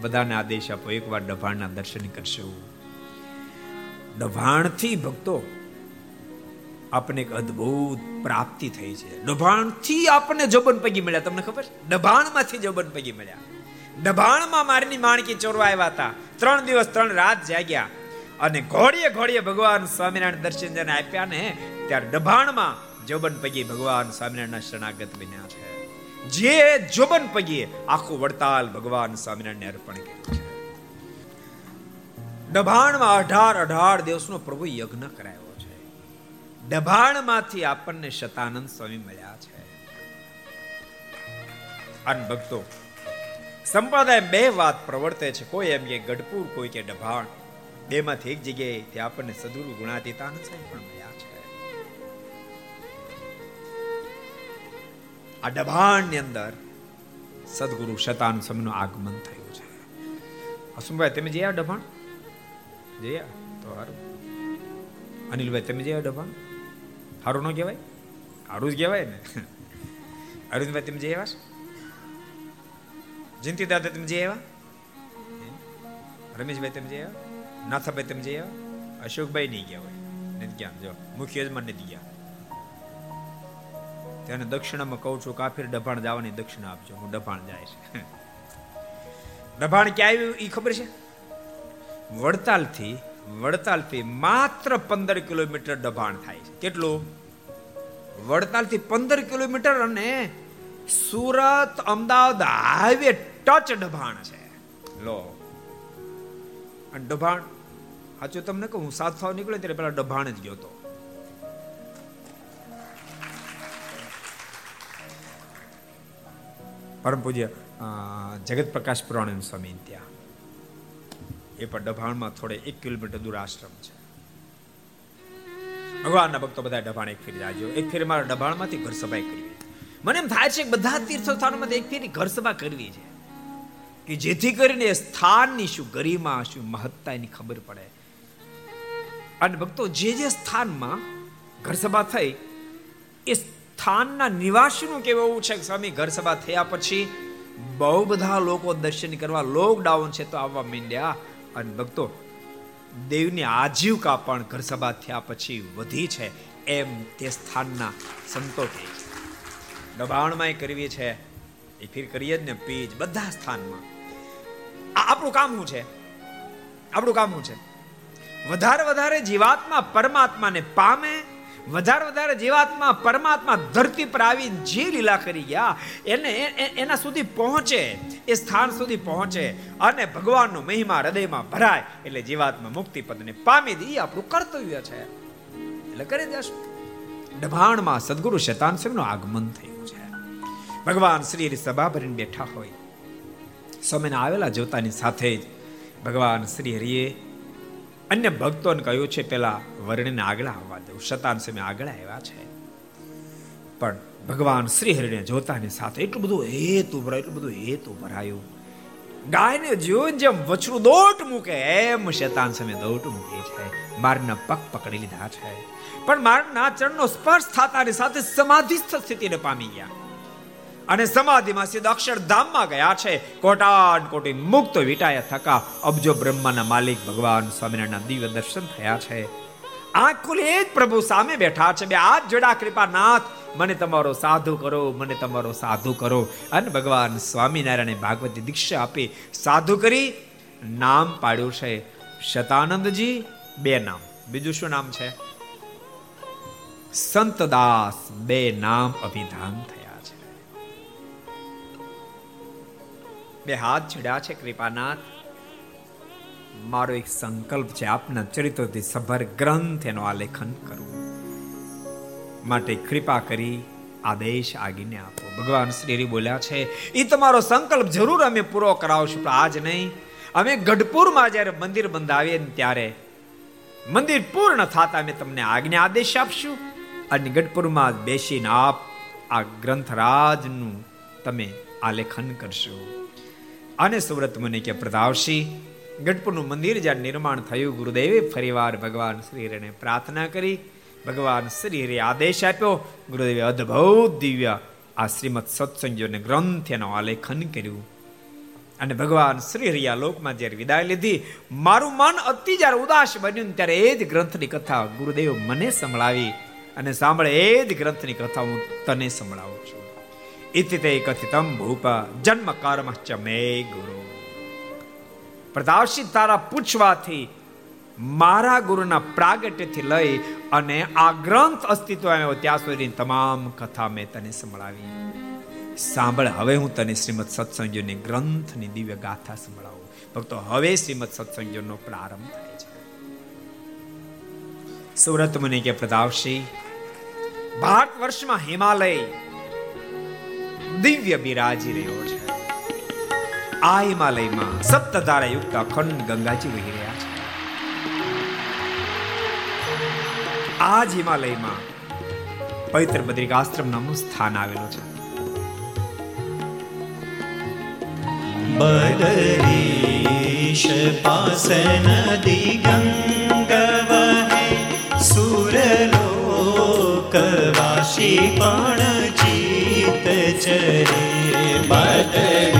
બધાને આદેશ આપો, એકવાર ડભાણના દર્શન કરશો. ડભાણથી ભક્તો આપણને એક અદ્ભુત પ્રાપ્તિ થઈ છે. ડભાણથી આપણને જોબન પગી મળ્યા, તમને ખબર ડભાણમાંથી જોબન પગી મળ્યા. ડભાણમાં મારની માણકી ચોરવા આવ્યા હતા. ત્રણ દિવસ ત્રણ રાત જાગ્યા. અને ઘોડીએ ઘોડીએ ભગવાન સ્વામિનારાયણ દર્શન જેને આપ્યા ને, ત્યારે દબાણમાં જોબન પગી ભગવાન સ્વામિનારાયણના શરણાગત બન્યા છે. જે જોબન પગીએ આખું વડતાલ ભગવાન સ્વામિનારાયણને અર્પણ કર્યું છે. દબાણમાં અઢાર અઢાર દિવસનો પ્રભુ યજ્ઞ કરાયો છે. ડભાણમાંથી આપણને શતાનંદ સ્વામી મળ્યા છે. અન ભક્તો સંપ્રદાય બે વાત પ્રવર્તે છે. કોઈ એમ કે ગઢપુર, કોઈ કે ડભાણ. બેમાંથી એક જગ્યાએ તે આપણને સદગુરુ ગુણાતીતાનંદ સાહેબ પણ મળ્યા છે. આ ડભાણની અંદર સદગુરુ શતાન સમનું આગમન થયું છે. હસુમભાઈ તમે જયા ડભાણ? જયા તો હારું. અનિલભાઈ, તમે જયા ડભાણ? હારું ન કહેવાય? હારું જ કહેવાય ને. અરવિંદભાઈ તમે જઈ આવ્યા જયંતિ દાદા, તમે જઈ આવ્યા? રમેશભાઈ, તમે જઈ આવ્યા? નાથાભાઈ, તમે જઈ આવ્યા? અશોકભાઈ નહીં ગયા હોય. નથી ગયા જો. મુખ્ય યજમાન નથી ગયા. તેને દક્ષિણામાં કહું છું કાફીર ડભાણ જવાની દક્ષિણા આપજો. હું ડભાણ જાય છે. ડભાણ ક્યાં આવ્યું? એ ખબર છે? વડતાલથી વડતાલથી માત્ર પંદર કિલોમીટર ડભાણ થાય છે. કેટલું? વડતાલથી પંદર કિલોમીટર અને સુરત, અમદાવાદ હાઈવે ટચ ડભાણ છે. લો. અને ડભાણ, સાચું તમને કહું, હું સાત થવા નીકળ્યો ત્યારે પેલા ડભાણ જ ગયો હતો. પરમ પૂજ્ય જગત પ્રકાશ પુરાણ સ્વામી ત્યાં એ પણ ડભાણમાં થોડે એક કિલોમીટર દૂર આશ્રમ છે. ભગવાનના ભક્તો બધા ડભાણ એક ફેરી જાજો એક ફેરી મારા ડભાણમાંથી ઘર સભાઈ કરવી મને એમ થાય છે બધા તીર્થ સ્થાનોમાંથી એક ફેરી ઘર સભા કરવી છે. કે જેથી કરીને સ્થાનની શું ગરિમા, શું મહત્તા એની ખબર પડે. અને ભક્તો, જે જે સ્થાનમાં ઘર સભા થઈ, એ સ્થાનના નિવાસીનું કેવું છે સ્વામી ઘર સભા થયા પછી બહુ બધા લોકો દર્શન કરવા, લોકડાઉન છે તો આવવા માંડ્યા. અને ભક્તો, દેવની આજીવકા પણ ઘર સભા થયા પછી વધી છે એમ તે સ્થાનના સંતો કહે છે. દબાણમાં કરવી છે, એ ફીર કરીએ જ ને, પીજ, બધા સ્થાનમાં. આ આપણું કામ શું છે? આપણું કામ શું છે? વધારે વધારે જીવાત્મા પરમાત્માને પામે, વધારે વધારે જીવાત્મા પરમાત્મા ધરતી પર આવી જે લીલા કરી ગયા, એને એના સુધી પહોંચે, એ સ્થાન સુધી પહોંચે અને ભગવાનનો મહિમા હૃદયમાં ભરાય એટલે જીવાત્મા મુક્તિ પદને પામી દે આપણું કર્તવ્ય છે. એટલે કરી દેશું. ડભાણમાં સદગુરુ શેતાનનું આગમન થયું છે? ભગવાન શ્રી સભા ભરીને બેઠા હોય. સમયના આવેલા જોતાની સાથે જ ભગવાન શ્રી હરિએ અન્ય ભક્તોને કહ્યું છે, પેલા વર્ણને આગળ આવવા દઉં શતાન સમય આગળ આવ્યા છે. પણ ભગવાન શ્રી હરિને જોતાની સાથે એટલું બધું હેત ઉભરાયું એટલું બધું હેત ઉભરાયું ગાયને જીવન જેમ વછરું દોટ મૂકે, એમ શેતાન સમય દોટ મૂકે છે. મારના પગ પકડી લીધા છે. પણ મારના ચરણનો સ્પર્શ થતાની સાથે સમાધિસ્થ સ્થિતિને પામી ગયા. અને સમાધિમાં સીધા અક્ષરધામમાં ગયા છે. કોટાડ કોટી મુક્ત વિટાયા થકા અબજો બ્રહ્માના માલિક ભગવાન સ્વામિનારાયણના દિવ્ય દર્શન થયા છે. આંખ ખુલી જ પ્રભુ સામે બેઠા છે. બે હાથ જોડા કૃપાનાથ મને તમારો સાધુ કરો, મને તમારો સાધુ કરો. અને ભગવાન સ્વામિનારાયણે ભાગવતી દીક્ષા આપી સાધુ કરી નામ પાડ્યું છે. શતાનંદજી, બે નામ. બીજું શું નામ છે? સંતદાસ, બે નામ અભિધાન થયા. બે હાથ છડ્યા છે, કૃપાનાથ. મારો એક સંકલ્પ છે, આપના ચરિત્રોથી સભર ગ્રંથ એનો આલેખન કરવું. માટે કૃપા કરી આદેશ આગીને આપો. ભગવાન શ્રી બોલ્યા છે એ તમારો સંકલ્પ જરૂર અમે પૂરો કરાવશું, પણ આજ નહીં. અમે ગઢપુરમાં જ્યારે મંદિર બંધાવીએ ત્યારે મંદિર પૂર્ણ થતા અમે તમને આજ્ઞા આદેશ આપશું. અને ગઢપુરમાં બેસીને આપ આ ગ્રંથરાજનું તમે આલેખન કરશો. અને સુરત મુનિ કે પ્રતાપસિંહ ગઢપુરનું મંદિર જ્યાં નિર્માણ થયું, ગુરુદેવે ફરીવાર ભગવાન શ્રી હરિને પ્રાર્થના કરી, ભગવાન શ્રી આદેશ આપ્યો, ગુરુદેવે અદ્ભુત દિવ્ય આ શ્રીમદ સત્સંગોને ગ્રંથ એનો આલેખન કર્યું. અને ભગવાન શ્રી હરિયા લોકમાં જ્યારે વિદાય લીધી, મારું મન અતિ જ્યારે ઉદાસ બન્યું ત્યારે એ જ ગ્રંથની કથા ગુરુદેવ મને સંભળાવી અને સાંભળે એ જ ગ્રંથની કથા હું તને સંભળાવું છું. ઇતિ કથિતમ ભૂપ જન્મ કર્મ મે ગુરુ પ્રતાપસિંહ તારા પૂછવાથી મારા ગુરુના પ્રાગટ્યથી લઈ અને આ ગ્રંથ અસ્તિત્વ આવ્યો ત્યાં સુધી તમામ કથા મેં તને સંભળાવી સાંભળ હવે હું તને શ્રીમદ સત્સંગીઓની ગ્રંથની દિવ્ય ગાથા સંભળાવું ભક્તો હવે શ્રીમદ સત્સંગીઓનો પ્રારંભ થાય છે સુરત મુનિ કે પ્રતાપસિંહ ભારત વર્ષમાં હિમાલય દિવ્ય બિરાજી રહ્યો છે. આ હિમાલયમાં સપ્તધારા યુક્ત અખંડ ગંગાજી વહી રહ્યા છે. આ જ હિમાલયમાં પવિત્ર બદ્રિકાશ્રમ નામનું સ્થાન આવેલું છે. બદરીશ પાસ નદી ગંગવહે, સુરલોકવાસી પણ ચિત ચરે બદરીશ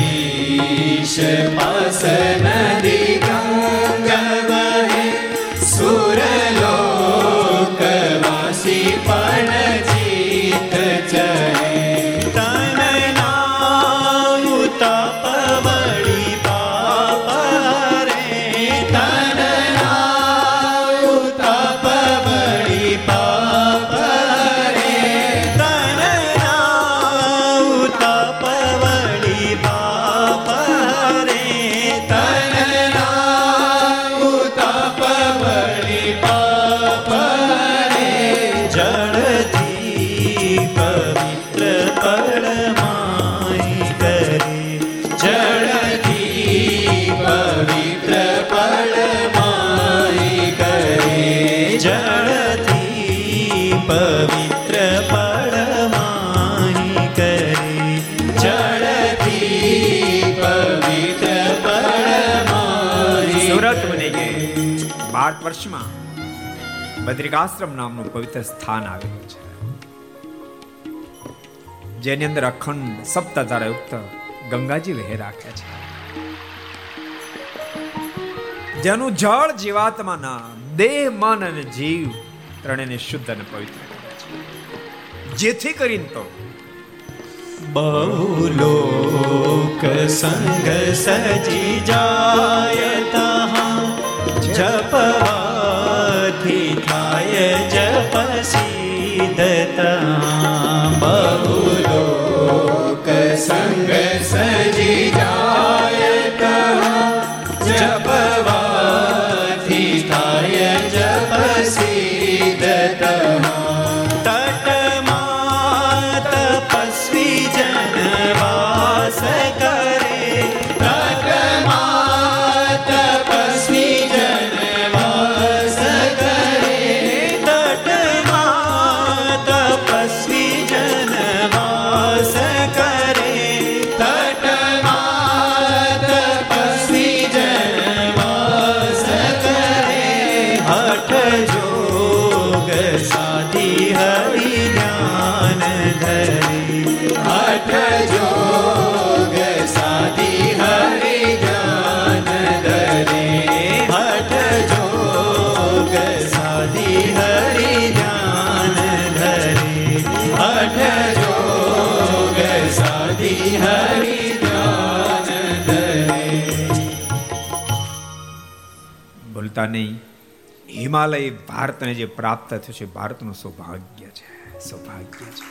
બદ્રિકાશ્રમ નામનું પવિત્ર સ્થાન આવેલું છે. જેની અંદર અખંડ સપ્તધારા યુક્ત ગંગાજી વહે રાખે છે. જેનું જળ જીવાત્માના દેહ મન અને જીવ ત્રણેયને શુદ્ધ અને પવિત્ર જેથી કરીને તો બહુલોક સંગ સજી જાયતા જપવાથી સિદ્ધતા બહુલોક સંગ સજી ભૂલતા નહીં હિમાલય ભારતને જે પ્રાપ્ત થયું છે, ભારતનું સૌભાગ્ય છે સૌભાગ્ય છે.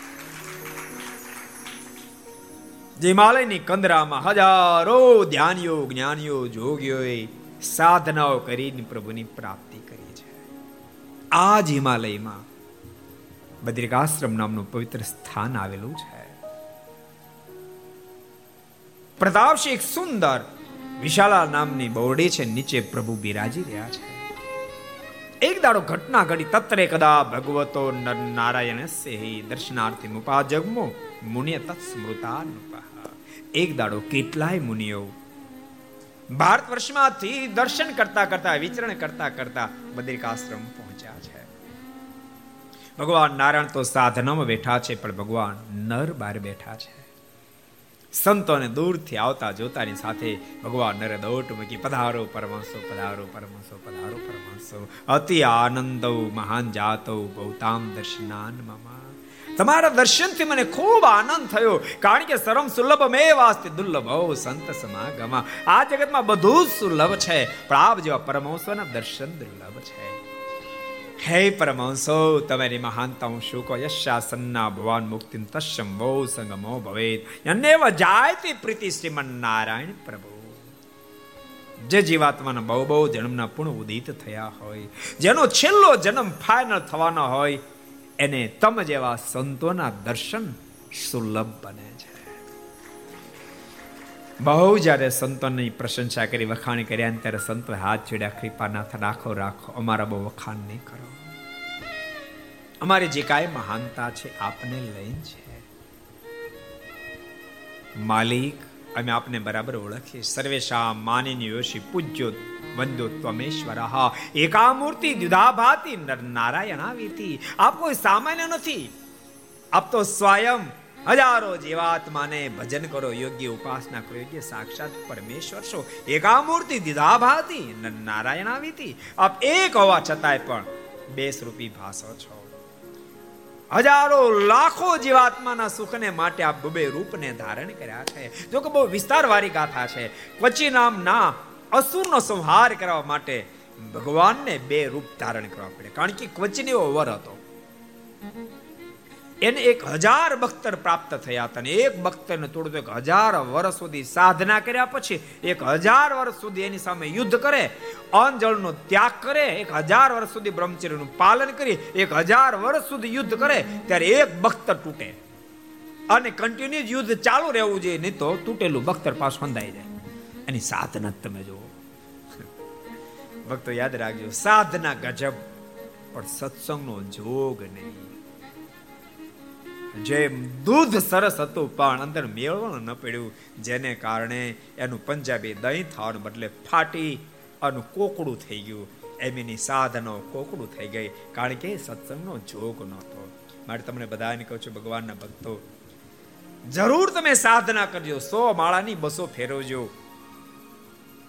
હિમાલયની કંદરામાં હજારો ધ્યાનીઓ, જ્ઞાનીઓ, જોગીઓએ સાધનાઓ કરીને પ્રભુની પ્રાપ્તિ કરી છે. આ જ હિમાલયમાં બદ્રિકાશ્રમ નામનું પવિત્ર સ્થાન આવેલું છે. પ્રતાપસિંહ એક સુંદર વિશાલા નામની બોરડી છે, નીચે પ્રભુ બિરાજી રહ્યા છે. એક દાડો ઘટના ઘડી તત્રે કદા ભગવતો નારાયણ સેહી દર્શનાર્થી મુપા જગમો મુનિય તત્સ્મૃતા એક દાડો કેટલાય મુનિઓ ભારત વર્ષમાંથી દર્શન કરતા કરતા, વિચરણ કરતા કરતા બદ્રિકાશ્રમ પહોંચ્યા છે. ભગવાન નારાયણ તો સાધનામાં બેઠા છે, પણ ભગવાન નર બાર બેઠા છે. સંતોને દૂરથી આવતા જોતાની સાથે ભગવાન નરે દોટ મૂકી પધારો પરમાંસો પધારો પરમાંસો પધારો પરમાંસો અતિ આનંદ મહાન જાતો ભૌતામ દર્શનાન મમા. તમારા દર્શનથી મને ખૂબ આનંદ થયો, કારણ કે સરમ સુલભ મે વાસ્તે દુર્લભ સંત સમાગમા. આ જગતમાં બધું સુલભ છે. પણ આપ જેવા પરમહંસોના દર્શન દુર્લભ છે. હે પરમહંસો તમારી મહાનતા હું શું કહો યશાસન્ના ભગવાન મુક્તિ તસ્યમ બહુ સંગમો ભવેત અન્યવ જાયતી પ્રીતિ શ્રીમન નારાયણ પ્રભુ જે જીવાત્માના બહુ બહુ જન્મના પૂર્ણ ઉદિત થયા હોય જેનો છેલ્લો જન્મ ફાઇનલ થવાનો હોય એને તમ જેવા સંતોના દર્શન સુલભ બને છે બહુ જ્યારે સંતોની પ્રશંસા કરી, વખાણ કર્યા ત્યારે સંતો હાથ જોડ્યા, કૃપાનાથ રાખો રાખો, અમારા બહુ વખાણ નહીં કરો. અમારી જે કાંઈ મહાનતા છે, આપને લઈને છે. માલિક, અમે આપને બરાબર ઓળખીએ સર્વેશા માનિની યોશી પૂજ્યો વંદો ત્વમેશ્વર. નારાયણ આવી નારાયણાવીતી. આપ કોઈ સામાન્ય નથી. આપ તો સ્વયં હજારો જીવાત્માને ભજન કરો, યોગ્ય ઉપાસના કરો, યોગ્ય સાક્ષાત પરમેશ્વર છો. એકામૂર્તિ, દિધાભાતી નારાયણાવીતી આપ એક હોવા છતાંય પણ બે સ્વરૂપી ભાષો છો. હજારો, લાખો જીવાત્માના સુખને માટે આ બબે રૂપને ધારણ કર્યા છે. જો કે બહુ વિસ્તારવાળી ગાથા છે. ક્વચી નામના અસુરનો સંહાર કરવા માટે ભગવાનને બે રૂપ ધારણ કરવા પડે. કારણ કે ક્વચિન એવો વર હતો. એને એક હજાર બખ્તર પ્રાપ્ત થયા હતા અને એક બખ્તરને તોડતો એક હજાર વર્ષ સુધી સાધના કર્યા પછી એક હજાર વર્ષ સુધી એની સામે યુદ્ધ કરે અનજળનો ત્યાગ કરે, એક હજાર વર્ષ સુધી બ્રહ્મચર્યનું પાલન કરી, એક હજાર વર્ષ સુધી યુદ્ધ કરે, ત્યારે એક બખ્તર તૂટે. અને કન્ટિન્યુ યુદ્ધ ચાલુ રહેવું જોઈએ, નહીં તો તૂટેલું બખ્તર પાછું બંધાઈ જાય. એની સાધના તમે જુઓ. ભક્તો યાદ રાખજો, સાધના ગજબ, પણ સત્સંગનો જોગ નહીં. જેમ દૂધ સરસ હતું, પણ અંદર મેળવણ ન પડ્યું, જેને કારણે એનું પંજાબી દહીં થવાનું બદલે ફાટી અને કોકડું થઈ ગયું. એમ એની સાધનો કોકડું થઈ ગઈ, કારણ કે સત્સંગનો જોગ નહોતો. માટે તમને બધાને કહું છું, ભગવાનના ભક્તો, જરૂર તમે સાધના કરજો, સો માળાની બસો ફેરવજો.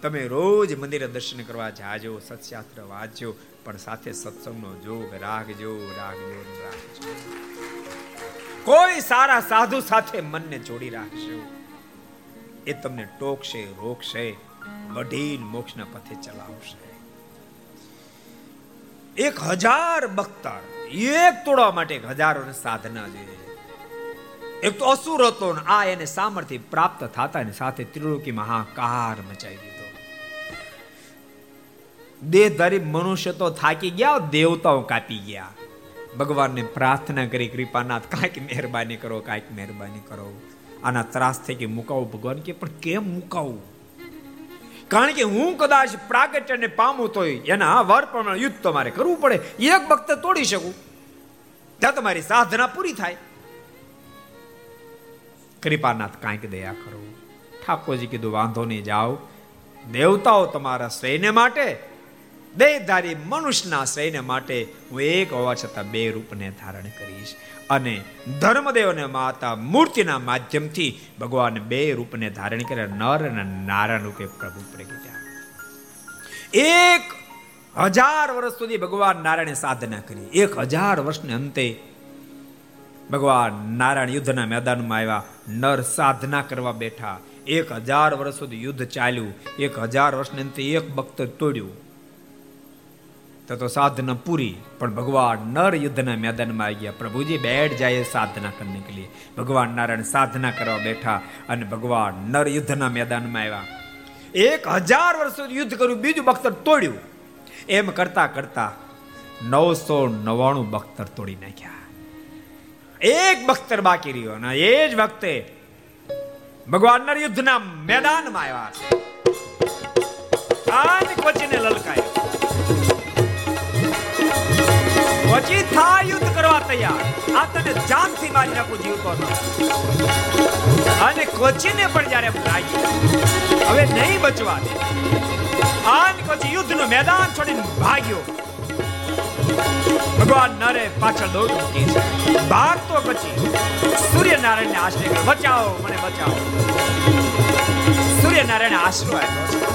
તમે રોજ મંદિરે દર્શન કરવા જાજો, સત્શાસ્ત્ર વાંચજો, પણ સાથે સત્સંગનો જોગ રાખજો રાખજો રાખજો. કોઈ સારા સાધુ સાથે મનને જોડી રાખશો એ તમને ટોકશે, રોકશે વઢીલ મોક્ષના પથે ચલાવશે. એક હજાર બખ્તર, એક તોડવા માટે હજારો સાધના જોઈએ એક તો અસુર હતો ને આ એને સામર્થ્ય પ્રાપ્ત થતા ને સાથે ત્રિલોકી મહાકાર મચાવી દીધો. દેહધારી મનુષ્ય તો થાકી ગયા, દેવતાઓ કાપી ગયા. ભગવાનને પ્રાર્થના કરી, કૃપાનાથ, કાંઈક મહેરબાની કરો, કાંઈક મહેરબાની કરો. આના ત્રાસ થઈ કે મુકાવું ભગવાન કે, પણ કેમ મુકાવું? કારણ કે હું કદાચ પ્રાગટ્યને પામું તો એના વર પ્રમાણે યુદ્ધ તમારે કરવું પડે. એક ભક્ત તોડી શકું. ત્યાં તમારી સાધના પૂરી થાય. કૃપાનાથ, કાંઈક દયા કરો. ઠાકોરજી કીધું, વાંધો નહીં, જાઓ. દેવતાઓ તમારા શ્રેયને માટે દેહધારી મનુષ્યના શ્રેયને માટે હું એક હોવા છતાં બે રૂપને ધારણ કરીશ. અને ધર્મદેવ અને માતા મૂર્તિના માધ્યમથી ભગવાન બે રૂપને ધારણ કરે નર અને નારાયણ રૂપે પ્રભુ પ્રગટ્યા એક હજાર વર્ષ સુધી ભગવાન નારાયણે સાધના કરી. એક હજાર વર્ષને અંતે ભગવાન નારાયણ યુદ્ધના મેદાનમાં આવ્યા. નર સાધના કરવા બેઠા. એક હજાર વર્ષ સુધી યુદ્ધ ચાલ્યું. એક હજાર વર્ષને અંતે એક ભક્ત તોડ્યું. તો તો સાધના પૂરી, પણ ભગવાન નર યુદ્ધના મેદાનમાં આવી ગયા પ્રભુજી બેઠ જાય સાધના કરને કે ભગવાન નારાયણ સાધના કરવા બેઠા અને ભગવાન નર યુદ્ધના મેદાનમાં આવ્યા. એક હજાર વર્ષ યુદ્ધ કર્યું, બીજું બખ્તર તોડ્યું. એમ કરતા કરતા નવસો નવાણું બખ્તર તોડી નાખ્યા. એક બખ્તર બાકી રહ્યો અને એ જ વખતે ભગવાન નર યુદ્ધના મેદાનમાં આવ્યા આજ કોચીને લલકાયો. પછી થા યુદ્ધ કરવા તૈયાર. આ તને જાનથી મારી નાખું જીવતો અને કોચીને પણ જ્યારે ભાગી હવે નહીં બચવા દે. આન પછી યુદ્ધનું મેદાન છોડીને ભાગ્યો. ભગવાન નરે પાછળ દોડ મૂકી છે? ભાગતો પછી. સૂર્યનારાયણને આશ્રય બચાવો, મને બચાવો. સૂર્યનારાયણ આશરો આપ્યો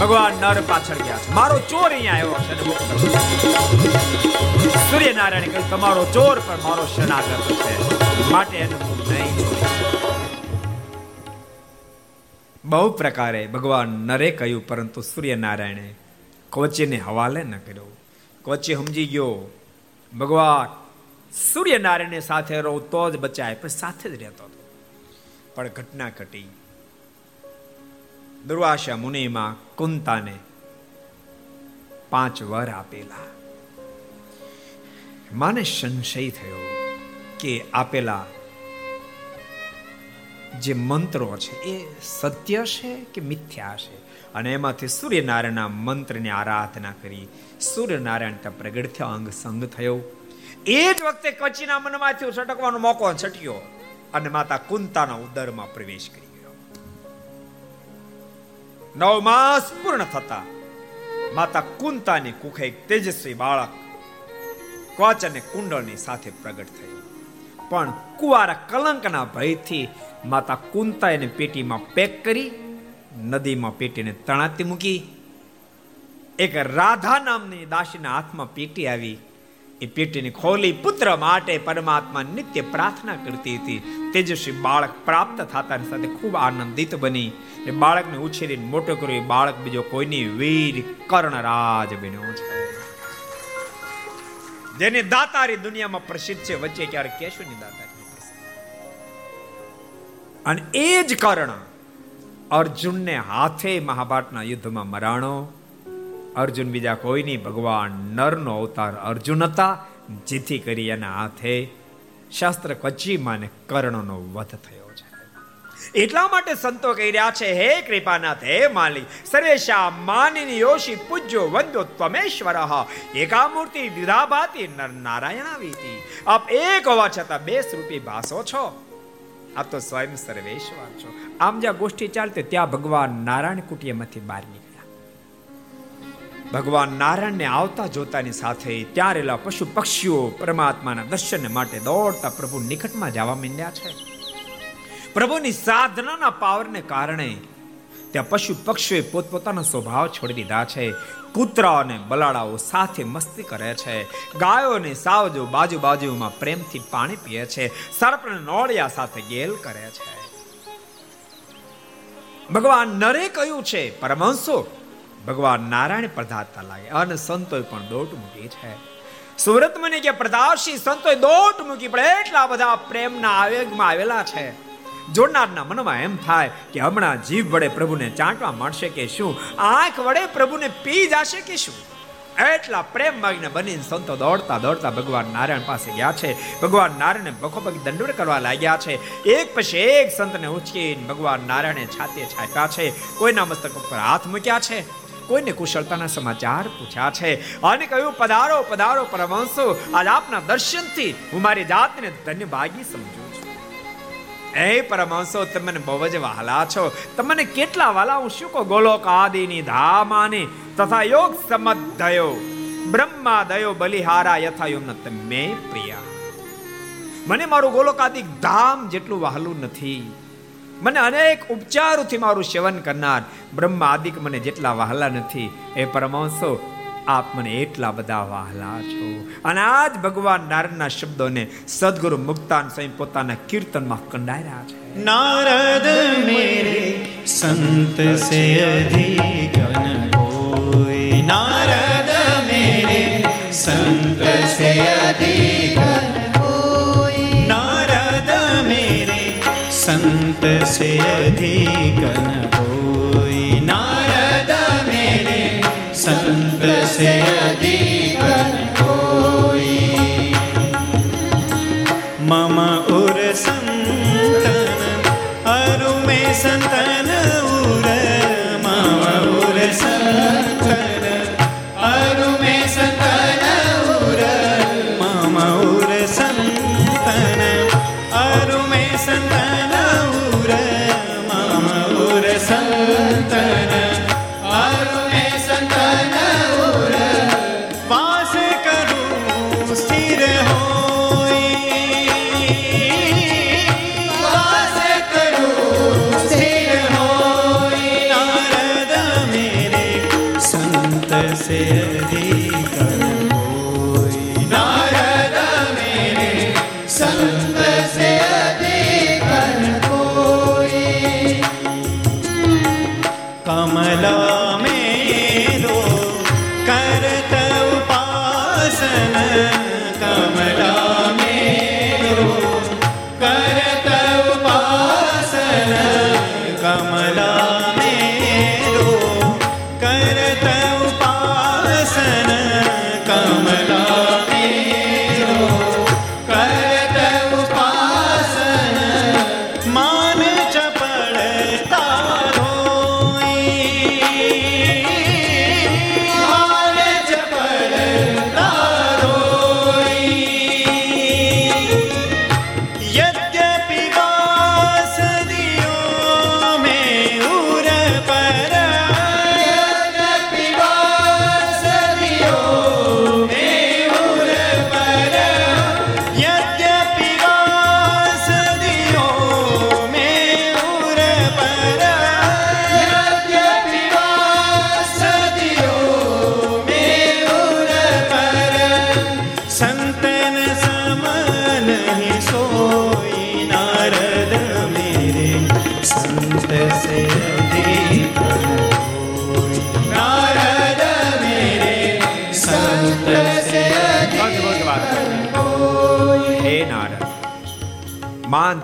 ભગવાન નર પાછળ ગયા મારો ચોર અહીંયા આવ્યો છે. સૂર્યનારાયણ કહ્યું, તમારો ચોર પણ મારો શરણાગત છે. માટે એને નહીં. બહુ પ્રકારે ભગવાન નરે કહ્યું, પરંતુ સૂર્યનારાયણે કોચીને હવાલે ન કર્યો. કોચી સમજી ગયો, ભગવાન સૂર્યનારાયણ સાથે રહું તો જ બચાય, પણ સાથે જ રહેતો હતો. પણ ઘટના ઘટી. દુર્વાસા મુનિમાં કુંતાને પાંચ વર આપેલા. માને સંશય થયો કે આપેલા જે મંત્રો છે એ સત્ય છે કે મિથ્યા છે? અને એમાંથી સૂર્યનારાયણના મંત્રની આરાધના કરી સૂર્યનારાયણ ત્યાં પ્રગટ થયો, અંગ સંગ થયો. એ જ વખતે કચ્છીના મનમાંથી છટકવાનો મોકો છટક્યો અને માતા કુંતાના ઉદરમાં પ્રવેશ કરી. નવ માસ પૂર્ણ થતા. માતા કુંતાની કુખે એક તેજસ્વી બાળક કવચ અને કુંડળની સાથે પ્રગટ થયું. પણ કુવારા કલંકના ભયથી માતા કુંતા એને પેટીમાં પેક કરી, નદીમાં પેટીને તણાતી મૂકી. એક રાધા નામની દાસીના હાથમાં પેટી આવી. એ પેટીને ખોલી પુત્ર માટે પરમાત્મા નિત્ય પ્રાર્થના કરતી હતી. તેજસ્વી બાળક પ્રાપ્ત થતા સાથે ખૂબ આનંદિત બની. એ બાળકને ઉછેરીને મોટો કર્યો. બાળક બીજો કોઈની વીર કર્ણરાજ બન્યો છે. જેની દાતારી દુનિયામાં પ્રસિદ્ધ છે. વચ્ચે ક્યારે કેશુની દાતારી અને એ જ કર્ણ અર્જુનને હાથે મહાભારતના યુદ્ધમાં મરાણો અર્જુન બીજા કોઈ નહીં ભગવાન નરનો અવતાર અર્જુન હતા, જેથી કરી એના હાથે શાસ્ત્ર કચ્ચીમાં ને કર્ણનો વધ થયો છે. એટલા માટે સંતો કહી રહ્યા છે, હે કૃપાનાથ, હે માલિક, સર્વેશા માનિની યોશી પૂજ્યો વંદો ત્વમેશ્વર. એકા મૂર્તિ દ્વિધાભાતી નર નારાયણાવીતી આપ એક હોવા છતાં બે સ્વરૂપી ભાસો છો. આપ તો સ્વયં સર્વેશ્વર છો. આમ જ્યાં ગોષ્ઠી ચાલતી ત્યાં ભગવાન નારાયણ કુટિયામાંથી બહાર નીકળ્યા ભગવાન નારાયણને આવતા જોતાની સાથે ત્યાં પશુ પક્ષીઓ પરમાત્માના દર્શન માટે દોડતા પ્રભુ નિકટમાં જવા માંડ્યા છે. પ્રભુની સાધનાના પાવરને કારણે ત્યાં પશુ પક્ષીઓએ પોતપોતાનો સ્વભાવ છોડી દીધા છે. કૂતરા અને બલાડાઓ સાથે મસ્તી કરે છે. ગાયો અને સાવજો બાજુ બાજુમાં પ્રેમથી પાણી પીએ છે. સર્પને નોળિયા સાથે ગેલ કરે છે. ભગવાન નરે કહ્યું છે, પરમહંસો ભગવાન નારાયણ પ્રધાતા લાગે. અને સંતોએ પણ દોટ મૂકી છે. સુરત મને કે પ્રદાશી સંતોએ દોટ મૂકી પડે એટલા બધા પ્રેમના આવેગમાં આવેલા છે. જોડનારના મનમાં એમ થાય કે હમણાં જીભ વડે પ્રભુને ચાંટવા મળશે કે શું? આંખ વડે પ્રભુને પી જશે કે શું? એટલા પ્રેમ માગીને બનીને સંતો દોડતા દોડતા ભગવાન નારાયણ પાસે ગયા છે. ભગવાન નારાયણને બખો દંડોડ કરવા લાગ્યા છે. એક પછી એક સંતને ઉચકીને ભગવાન નારાયણે છાતીએ છાપ્યા છે. કોઈના મસ્તક ઉપર હાથ મૂક્યા છે. કોઈને કુશળતાના સમાચાર પૂછ્યા છે. અને કહ્યું, પધારો પધારો પરમહંસો. આજ આપના દર્શનથી હું મારી જાતને ધન્ય ભાગી સમજુ છું. એ પરમહંસો તમને બહુ જ વહાલા છો. તમને કેટલા વાલા હું શું કહો? ગોલોક આદિની ધામાની તથા યોગ સમધયો બ્રહ્મા દયો બલિહારા યથા યોમ તમે પ્રિયા. મને મારું ગોલોકાદિક ધામ જેટલું વહાલું નથી. મને અનેક ઉપચારોથી મારું સેવન કરનાર બ્રહ્મા આદિક મને જેટલા વહાલા નથી, એ પરમાંશો આપ મને એટલા બધા વહાલા છો. અને આજ જ ભગવાન નારાયણના શબ્દોને સદગુરુ મુક્તાન સ્વયં પોતાના કીર્તનમાં કંડાર્યા છે. નારદ મેરે સંત સે અધિક નારદ મેરે સંત સે અધિક संत से अधिक न होई नारद मेरे संत से अधिक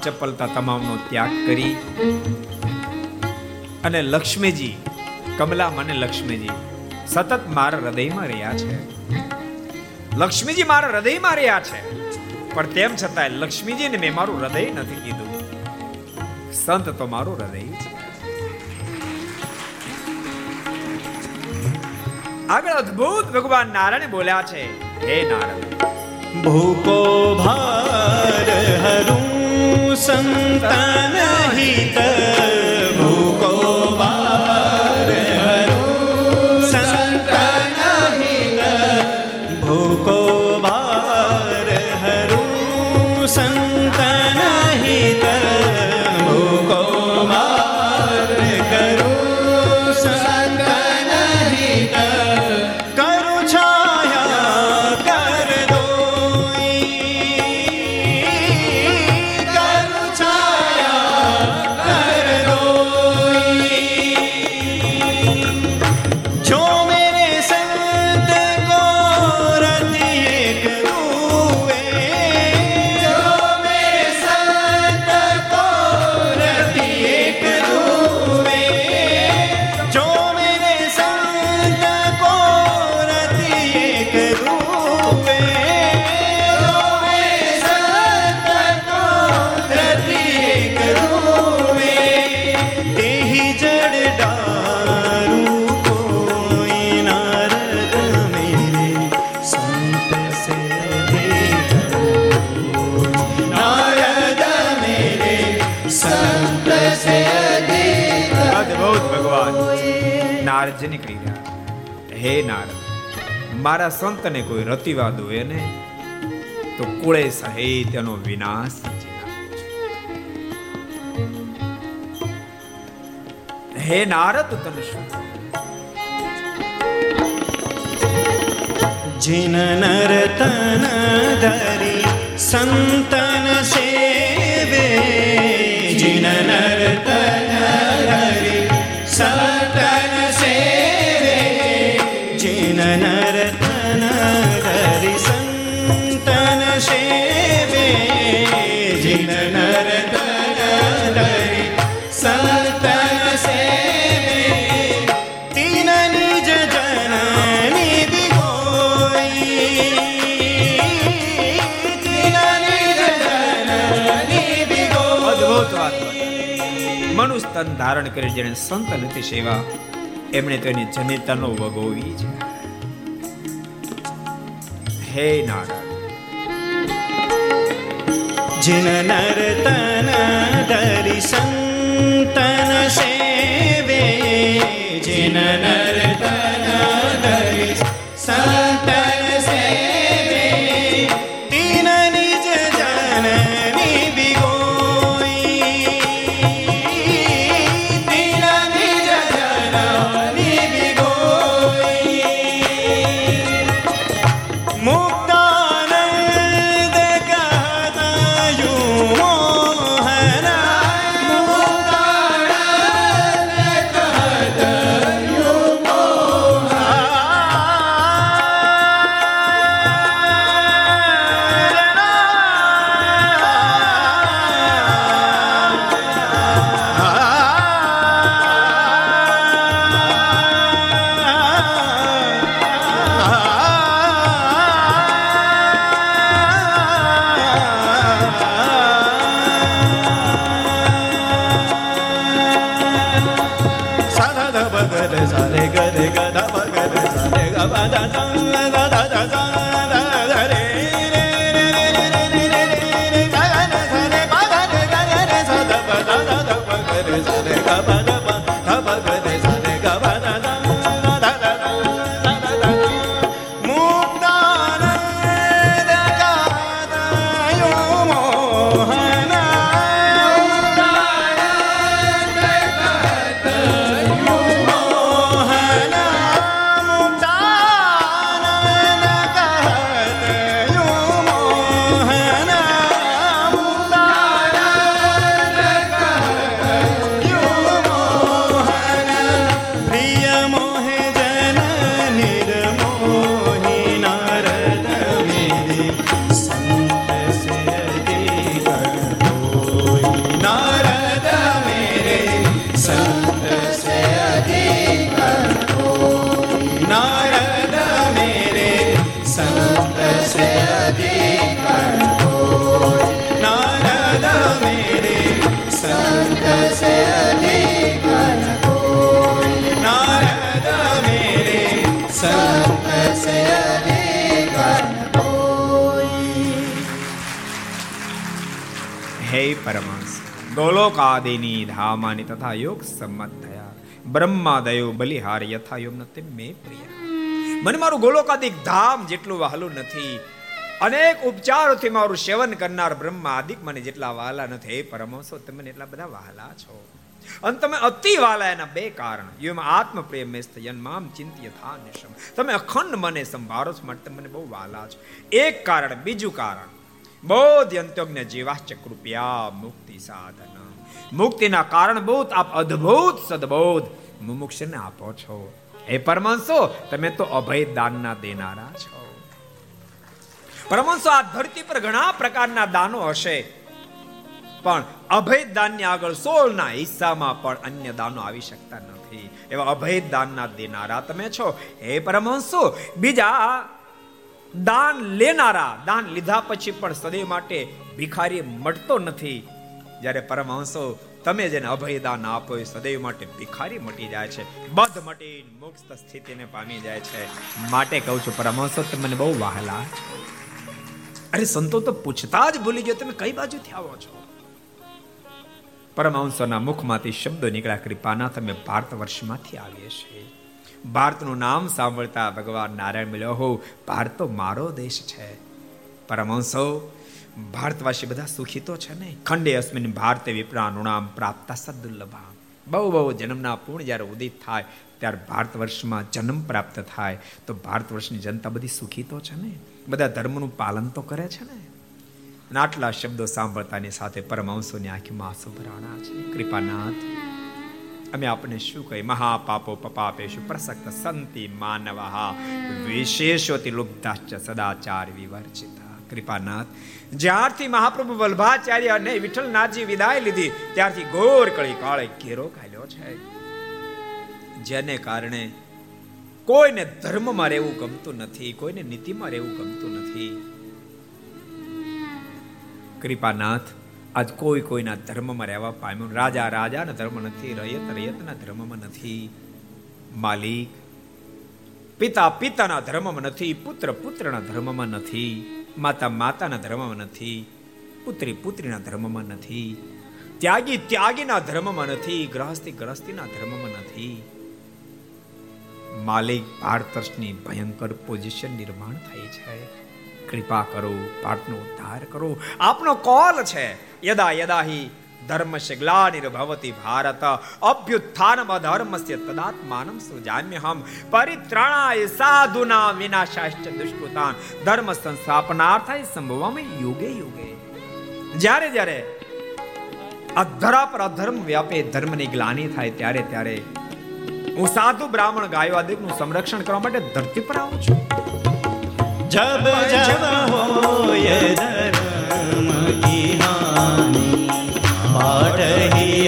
ચપલતા તમામનો ત્યાગ કરી. અને લક્ષ્મીજી કમલા મને લક્ષ્મીજી સતત મારા હૃદયમાં રહ્યા છે. લક્ષ્મીજી મારા હૃદયમાં રહ્યા છે. પણ તેમ છતાં લક્ષ્મીજીને મેં મારું હૃદય નથી કીધું. સંત તો મારું હૃદય છે. આગળ અદ્ભુત ભગવાન નારાયણ બોલ્યા છે, હે નારાયણ ભૂકો ભાર હરું संतन हित भूको बा મારા સંતને કોઈ રતિવાદ હોય ને તો કુળે સાહિત્યનો વિનાશ હે નારદ, તને શું जिन नर तन धरि संतन सेवे जिन नर तन તન ધારણ કરી જેણે સંત નથી સેવા, એમણે તો એની જનેતાનો વગોવી છે હે નારાયણ. જિન નર તન સંતન સેવે. જિન નર તન સંતન પરમાંશ ગોલોકાદિની ધામાની તથા યોગ સંમત થયા બ્રહ્માદયો બલિહાર યથાયોમ તે મે પ્રિય મને મારું ગોલોકાદિક ધામ જેટલું વહાલું નથી. અનેક ઉપચારોથી મારું સેવન કરનાર બ્રહ્મા આદિક મને જેટલા વહાલા નથી. હે પરમાંશો તમે એટલા બધા વહાલા છો. અને તમે અતિ વાલા એના બે કારણ. યુમ આત્મ પ્રેમ સ્તયન મામ ચિંત્ય થા નિશમ તમે અખંડ મને સંભાળો છો, માટે તમે મને બહુ વાલા છો. એક કારણ, બીજું કારણ. બોધ અંત્યોજ્ઞ જીવાશ્ચ કૃપયા મુક્તિ સાધન મુક્તિના કારણ બહુત આપ અદ્ભુત સદબોધ મુમુક્ષને આપો છો હે પરમાંશો તમે તો અભય દાનના દેનારા છો પરમાંશો આ ધરતી પર ઘણા પ્રકારના દાનો હશે પણ અભય દાનની આગળ સોળના હિસ્સામાં પણ અન્ય દાનો આવી શકતા નથી। એવા અભય દાનના દેનારા તમે છો। હે પરમાંશો બીજા દાન લેનારા, દાન લીધા પછી પણ સદૈવ માટે ભિખારી મટતો નથી. જ્યારે પરમહંસો તમે જેને અભયદાન આપો એ સદૈવ માટે ભિખારી મટી જાય છે. બધ મટી મુક્ત સ્થિતિને પામી જાય છે. માટે કહું છું, પરમહંસો મને બહુ વહાલા. અરે, સંતો તો પૂછતા જ ભૂલી ગયો, તમે કઈ બાજુથી આવો છો? પરમહંસોના મુખમાંથી શબ્દો નીકળ્યા, કૃપાના, તમે ભારત વર્ષમાંથી આવીએ છીએ. ભારતનું નામ સાંભળતા ભગવાન નારાયણ મળ્યો હો ભારત તો મારો દેશ છે. પરમહંસો, ભારતવાસી બધા સુખી તો છે ને? ખંડે અસ્મિન ભારતે વિપ્રાનુણામ પ્રાપ્ત સદુર્લભા બહુ બહુ જન્મના પૂર્ણ જ્યારે ઉદિત થાય, ત્યારે ભારત વર્ષમાં જન્મ પ્રાપ્ત થાય. તો ભારત વર્ષની જનતા બધી સુખી તો છે ને? બધા ધર્મનું પાલન તો કરે છે ને? આટલા શબ્દો સાંભળતાની સાથે પરમહંસોની આંખીમાં આંસુ ભરાણા છે. કૃપાનાથ. અમે આપણે શું કહી મહાપાપો પપાપેશુ પ્રસક્ત સંતિ માનવહા વિશેષોતિ લુબ્ધાશ્ચ સદાચાર વિવર્જિતા કૃપાનાથ જ્યારથી મહાપ્રભુ વલ્ભાચાર્ય અને વિઠ્ઠલનાથજી વિદાય લીધી ત્યારથી ઘોર કળી કાળે ઘેરો ખાલ્યો છે જેને કારણે કોઈને ધર્મમાં રહેવું ગમતું નથી, કોઈને નીતિમાં રહેવું ગમતું નથી. કૃપાનાથ આજ કોઈ કોઈના ધર્મમાં રહેવા પામ્યું રાજા રાજાના ધર્મ નથી, રયત રયતના ધર્મમાં નથી. માલિક, પિતા પિતાના ધર્મમાં નથી, પુત્ર પુત્રના ધર્મમાં નથી, માતા માતાના ધર્મમાં નથી, પુત્રી પુત્રીના ધર્મમાં નથી, ત્યાગી ત્યાગીના ધર્મમાં નથી, ગ્રહસ્થી ગ્રહસ્થીના ધર્મમાં નથી. માલિક પારતર્શની ભયંકર પોઝિશન નિર્માણ થઈ છે. કૃપા કરો પાઠનો ઉદ્ધાર કરો. આપનો કોલ છે. યદા યદા હિ ધર્મસ્ય ગ્લાનિર્ભવતી ભારત અભ્યુત્થાનમ અધર્મસ્ય તદાત્માનમ સૃજામ્યહમ પરિત્રાણાય સાધુના વિનાશાશ્ચ દુષ્કૃતાન ધર્મ સંસ્થાપનાર્થાય સંભવમ યુગે યુગે જ્યારે જ્યારે અધરા પર અધર્મ વ્યાપે ધર્મની ગ્લાની થાય ત્યારે ત્યારે હું સાધુ બ્રાહ્મણ ગાયો આદિકનું સંરક્ષણ કરવા માટે ધરતી પર આવું છું. જબ જબ હોય ધર્મ કી હાનિ પાડહી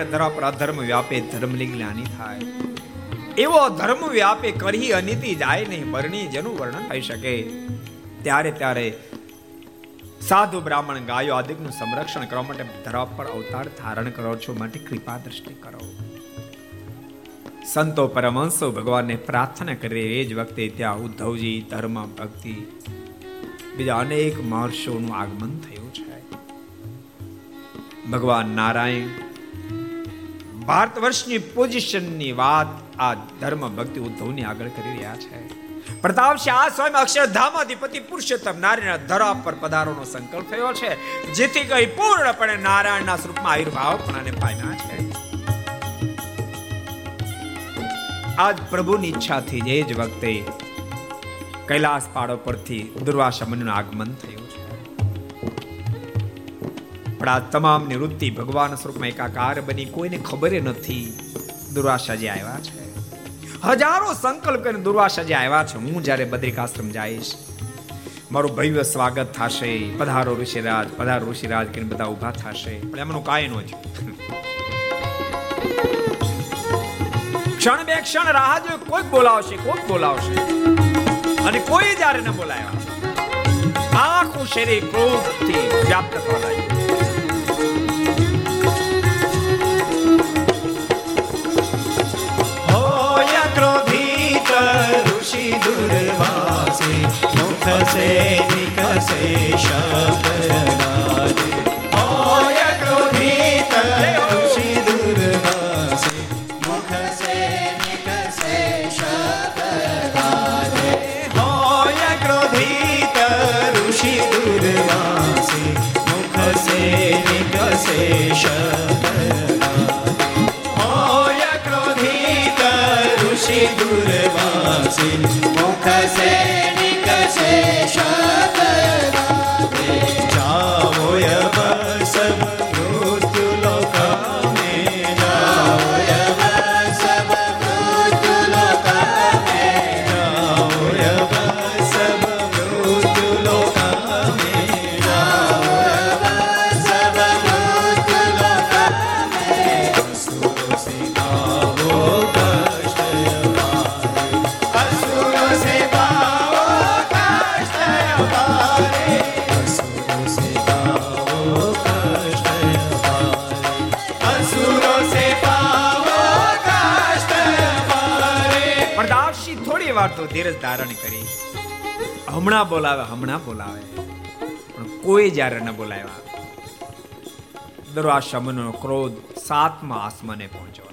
જ્યારે ધરા પર અધર્મ વ્યાપે ધર્મની જ્ઞાની થાય. એવો ધર્મ વ્યાપે કરી અનિતિ જાય નહીં બરણી જેનું વર્ણન થઈ શકે. ત્યારે ત્યારે સાધુ બ્રાહ્મણ ગાયો આદિકનું સંરક્ષણ કરવા માટે ધરા પર અવતાર ધારણ કરો છો, માટે કૃપા દ્રષ્ટિ કરો. સંતો પરમહંસો ભગવાનને પ્રાર્થના કરે એ જ વખતે ત્યાં ઉદ્ધવજી ધર્મ ભક્તિ બીજા અનેક મહર્ષોનું આગમન થયું છે. ભગવાન નારાયણ ભારત વર્ષની પોઝિશનની વાત આ ધર્મ ભક્તિ ઉદ્ધવની આગળ કરી રહ્યા છે. પ્રતાપસિંહ આ સ્વયં અક્ષરધામ અધિપતિ પુરુષોત્તમ નારાયણ ધરા પર પધારવાનો સંકલ્પ થયો છે. જેથી કઈ પૂર્ણપણે નારાયણના સ્વરૂપમાં આયુર્ભાવ પણ પામ્યા છે. આજ પ્રભુની ઈચ્છાથી જે જ વખતે કૈલાસ પાડો પરથી દુર્વાસા મનનું આગમન થયું. પણ આ તમામ નિવૃત્તિ ભગવાન સ્વરૂપમાં એકાકાર બની કોઈને ખબર નથી. દુર્વાસાજી આવ્યા છે. હજારો સંકલ્પ કરીને દુર્વાસાજી આવ્યા છે. હું જ્યારે બદ્રિકાશ્રમ જઈશ, મારું ભવ્ય સ્વાગત થશે. પધારો ઋષિરાજ પધારો ઋષિરાજ કરીને બધા ઊભા થશે. પણ એમનું કાંઈ ન થયું ક્ષણ બે ક્ષણ રાહ જો કોઈક બોલાવશે કોઈક બોલાવશે. અને કોઈ જ્યારે ન બોલાવ્યા આખું શરીર ક્રોધથી વ્યાપ્ત થવા મુખ સે નિકસે ધીરજ ધારણ કરી. હમણાં બોલાવે હમણાં બોલાવે. પણ કોઈ જ્યારે ન બોલાવ્યા. દુરાશામનો ક્રોધ સાતમા આસમાને પહોંચ્યો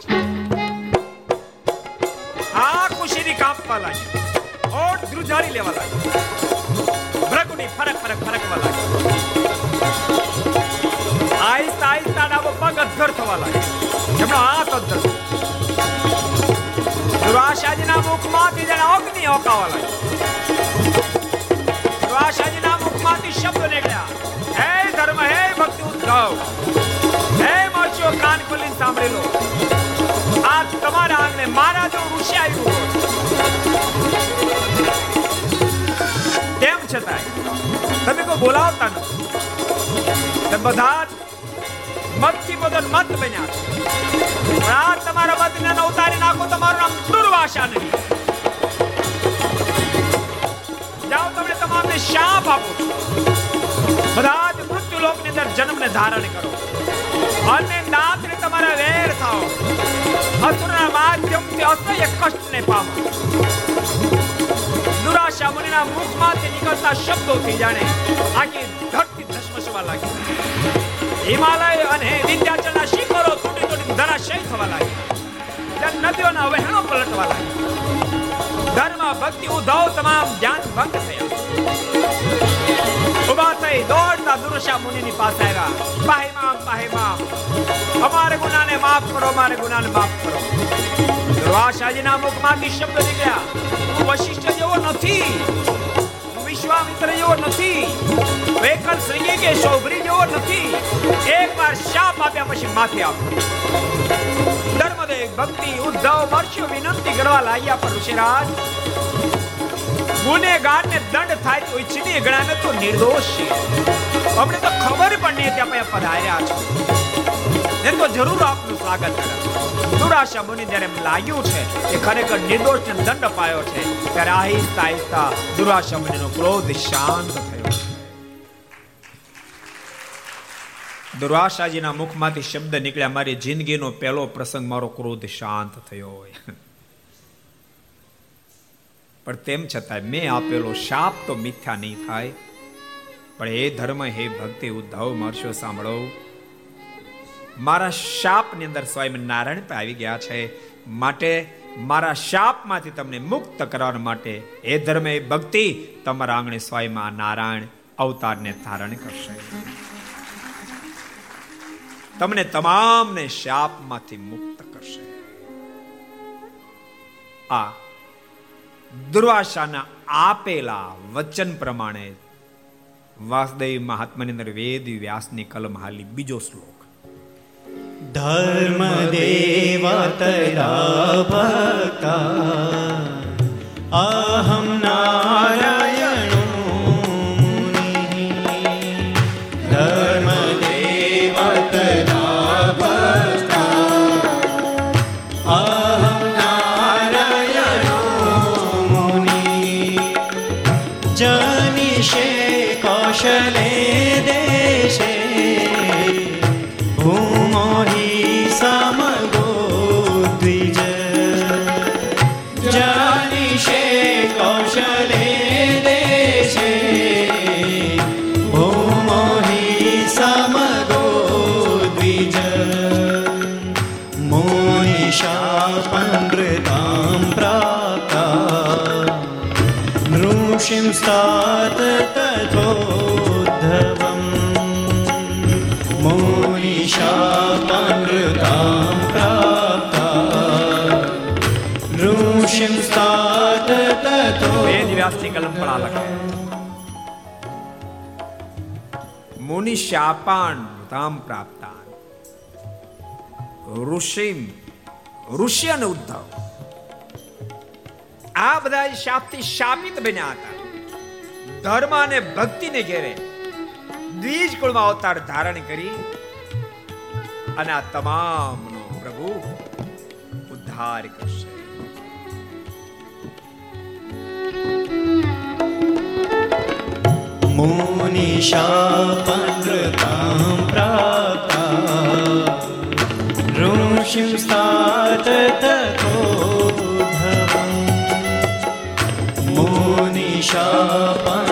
આ કુશીની કાપવા લાગી ઓટ ધ્રુજારી લેવા લાગી ભ્રગુની ફરક ફરક, ફરકવા લાગી આહિસ્તા આહિસ્તા ડાબો પગ અધ્ધર થવા લાગ્યો. એમનો હાથ અધર દુરાશાજીના મુખમાંથી જેને અગ્નિ ઓકાવા દુરાશાજીના મુખમાંથી શબ્દ નીકળ્યા. હે ધર્મ, હે ભક્તિ ઉદ્ધવ, હે મોચો કાન ખોલીને સાંભળી આ તમારા આંગણે મારા જો ઋષિ આવ્યું તેમ છતાંય, તમે કોઈ બોલાવતા નથી. બધા મતથી બદલ મત બન્યા છે. આ તમારા મતને ન ઉતારી નાખો તમારું નામ દુર્વાસા નહીં. જાઓ તમે તમામને શાપ આપો બધા જ મૃત્યુ લોકની અંદર જન્મને ધારણ કરો. અને દાંતને તમારા વેર થાઓ. અસુરના માધ્યમથી અસહ્ય કષ્ટને પામો. દુરાશા મુનિના મુખમાંથી નીકળતા શબ્દોથી જાણે આખી હિમાલય અને વિંધ્યાચલના શિખરો તૂટી તૂટી ધરાશય થવા લાગ્યા. નદીઓના વહેણો પલટવા લાગ્યા. ધર્મ, ભક્તિ, ઉદ્ધવ તમામ ધ્યાન ભંગ થયા. ઊભા થઈ દોડતા દુર્શા મુનિની પાસે આવ્યા. પાહે મામ પાહે મામ, અમારે ગુનાને માફ કરો અમારે ગુનાને માફ કરો. દુર્વાસાજીના મુખમાંથી શબ્દ નીકળ્યા. વશિષ્ઠ જેવો નથી. વિશ્વામિત્ર જેવો નથી. વેકલ શ્રીએ કે શોભરી જેવો નથી. એકવાર શાપ આપ્યા પછી માફી આપો ધર્મદેવ ભક્તિ ઉદ્ધવ મર્ષ્યો વિનંતી કરવા લાગ્યા પર ઋષિરાજ, ગુનેગારને દંડ થાય તો ઈચ્છનીય ગણાને તો નિર્દોષ છે. અમને તો ખબર પણ નહીં ત્યાં પધાર્યા છો. તો જરૂર આપનું સ્વાગત કરે. દુરાશા મુનિ જ્યારે લાગ્યું છે કે ખરેખર નિર્દોષને દંડ અપાયો છે, ત્યારે આહિસ્તા આહિસ્તા દુરાશા મુનિનો ક્રોધ શાંત થયો. દુર્વાસાજીના મુખમાંથી શબ્દ નીકળ્યા, મારી જિંદગીનો પહેલો પ્રસંગ મારો ક્રોધ શાંત થયો હોય. પણ તેમ છતાં મેં આપેલો શાપ તો મિથ્યા નહીં થાય. પણ હે ધર્મ, હે ભક્તિ ઉદ્ધવ મરશો, સાંભળો. મારા શાપની અંદર સ્વયં નારાયણ પણ આવી ગયા છે. માટે મારા શાપમાંથી તમને મુક્ત કરવા માટે એ ધર્મ ભક્તિ, તમારા આંગણે સ્વયં નારાયણ અવતારને ધારણ કરશે. તમને તમામને શાપમાંથી મુક્ત કરશે. આ દુર્વાસાના આપેલા વચન પ્રમાણે વાસદેવ મહાત્માની અંદર વેદ વ્યાસની કલમ હાલી બીજો શ્લોક. ધર્મ દેવા તદા ભક્તા અહમ નારાયણો ऋषिं स्तात तथोद्धवम् मोनिशापानृतां प्राप्ता ऋषिं स्तात तथो વેદ વ્યાસની કલમ પર આ લખે મુનિ શાપાન તામ પ્રાપ્તાન ઋષિમ ઋષિ અને ઉદ્ધવ આ બધા શાપથી શાપિત બન્યા હતા ધર્મ અને ભક્તિને ઘેરે દ્વિજ કુળમાં અવતાર ધારણ કરી અને આ તમામનો પ્રભુ ઉદ્ધાર કરશે. મુનિશાપનૃતાં સાત તથો મુનિશાપન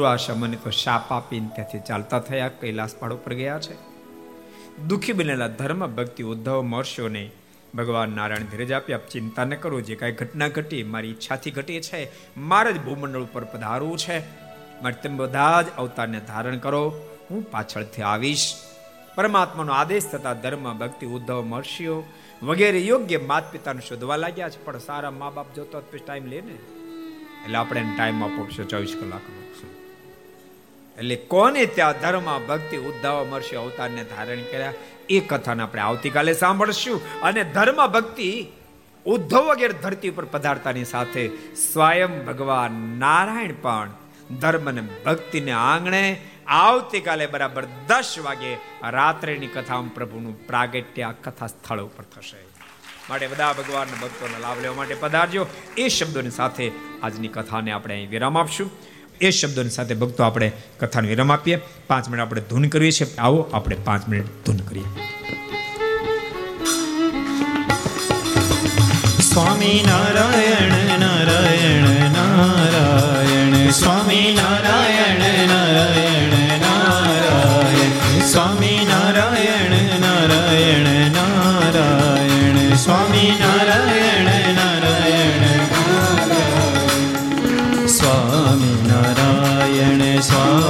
દુર્વાસા તો શાપ આપીને ત્યાંથી ચાલતા થયા કૈલાસ પાડ ઉપર ગયા છે. દુઃખી બનેલા ધર્મ ભક્તિ ઉદ્ધવ મહર્ષિઓને ભગવાન નારાયણ ધીરજ આપી, આપ ચિંતા ન કરો, જે કાંઈ ઘટના ઘટી, મારી ઈચ્છાથી ઘટી છે, મારે જ ભૂમંડળ ઉપર પધારવું છે. માટે તમે બધા જ અવતારને ધારણ કરો, હું પાછળથી આવીશ. પરમાત્માનો આદેશ થતા ધર્મ ભક્તિ ઉદ્ધવ મહર્ષિઓ વગેરે યોગ્ય માત પિતાને શોધવા લાગ્યા છે, પણ સારા મા બાપ જોતો ટાઈમ લે ને. એટલે આપણે ટાઈમ આપો છો ચોવીસ કલાકનો એટલે કોને ત્યાં ધર્મ ભક્તિ ઉદ્ધવ મળશે અવતારને ધારણ કર્યા? એ કથાને આપણે આવતીકાલે સાંભળશું. અને ધર્મ ભક્તિ ઉદ્ધવ વગેરે ધરતી ઉપર પધારતાની સાથે સ્વયં ભગવાન નારાયણ પણ ધર્મ અને ભક્તિને આંગણે આવતીકાલે બરાબર દસ વાગે રાત્રેની કથામાં પ્રભુનું પ્રાગટ્ય કથા સ્થળ ઉપર થશે. માટે બધા ભગવાનના ભક્તોનો લાભ લેવા માટે પધારજો. એ શબ્દોની સાથે આજની કથાને આપણે અહીં વિરામ આપશું. એ શબ્દોની સાથે ભક્તો આપણે કથાનો વિરામ આપીએ. પાંચ મિનિટ આપણે ધૂન કરીએ છીએ. આવો, આપણે પાંચ મિનિટ ધૂન કરીએ. સ્વામી નારાયણ નારાયણ નારાયણ. સ્વામી નારાયણ નારાયણ નારાયણ. સ્વામી નારાયણ નારાયણ નારાયણ. સ્વામી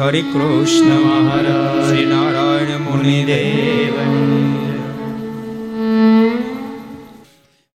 હરિ કૃષ્ણ મહારાજ નારાયણ મુનિદેવ.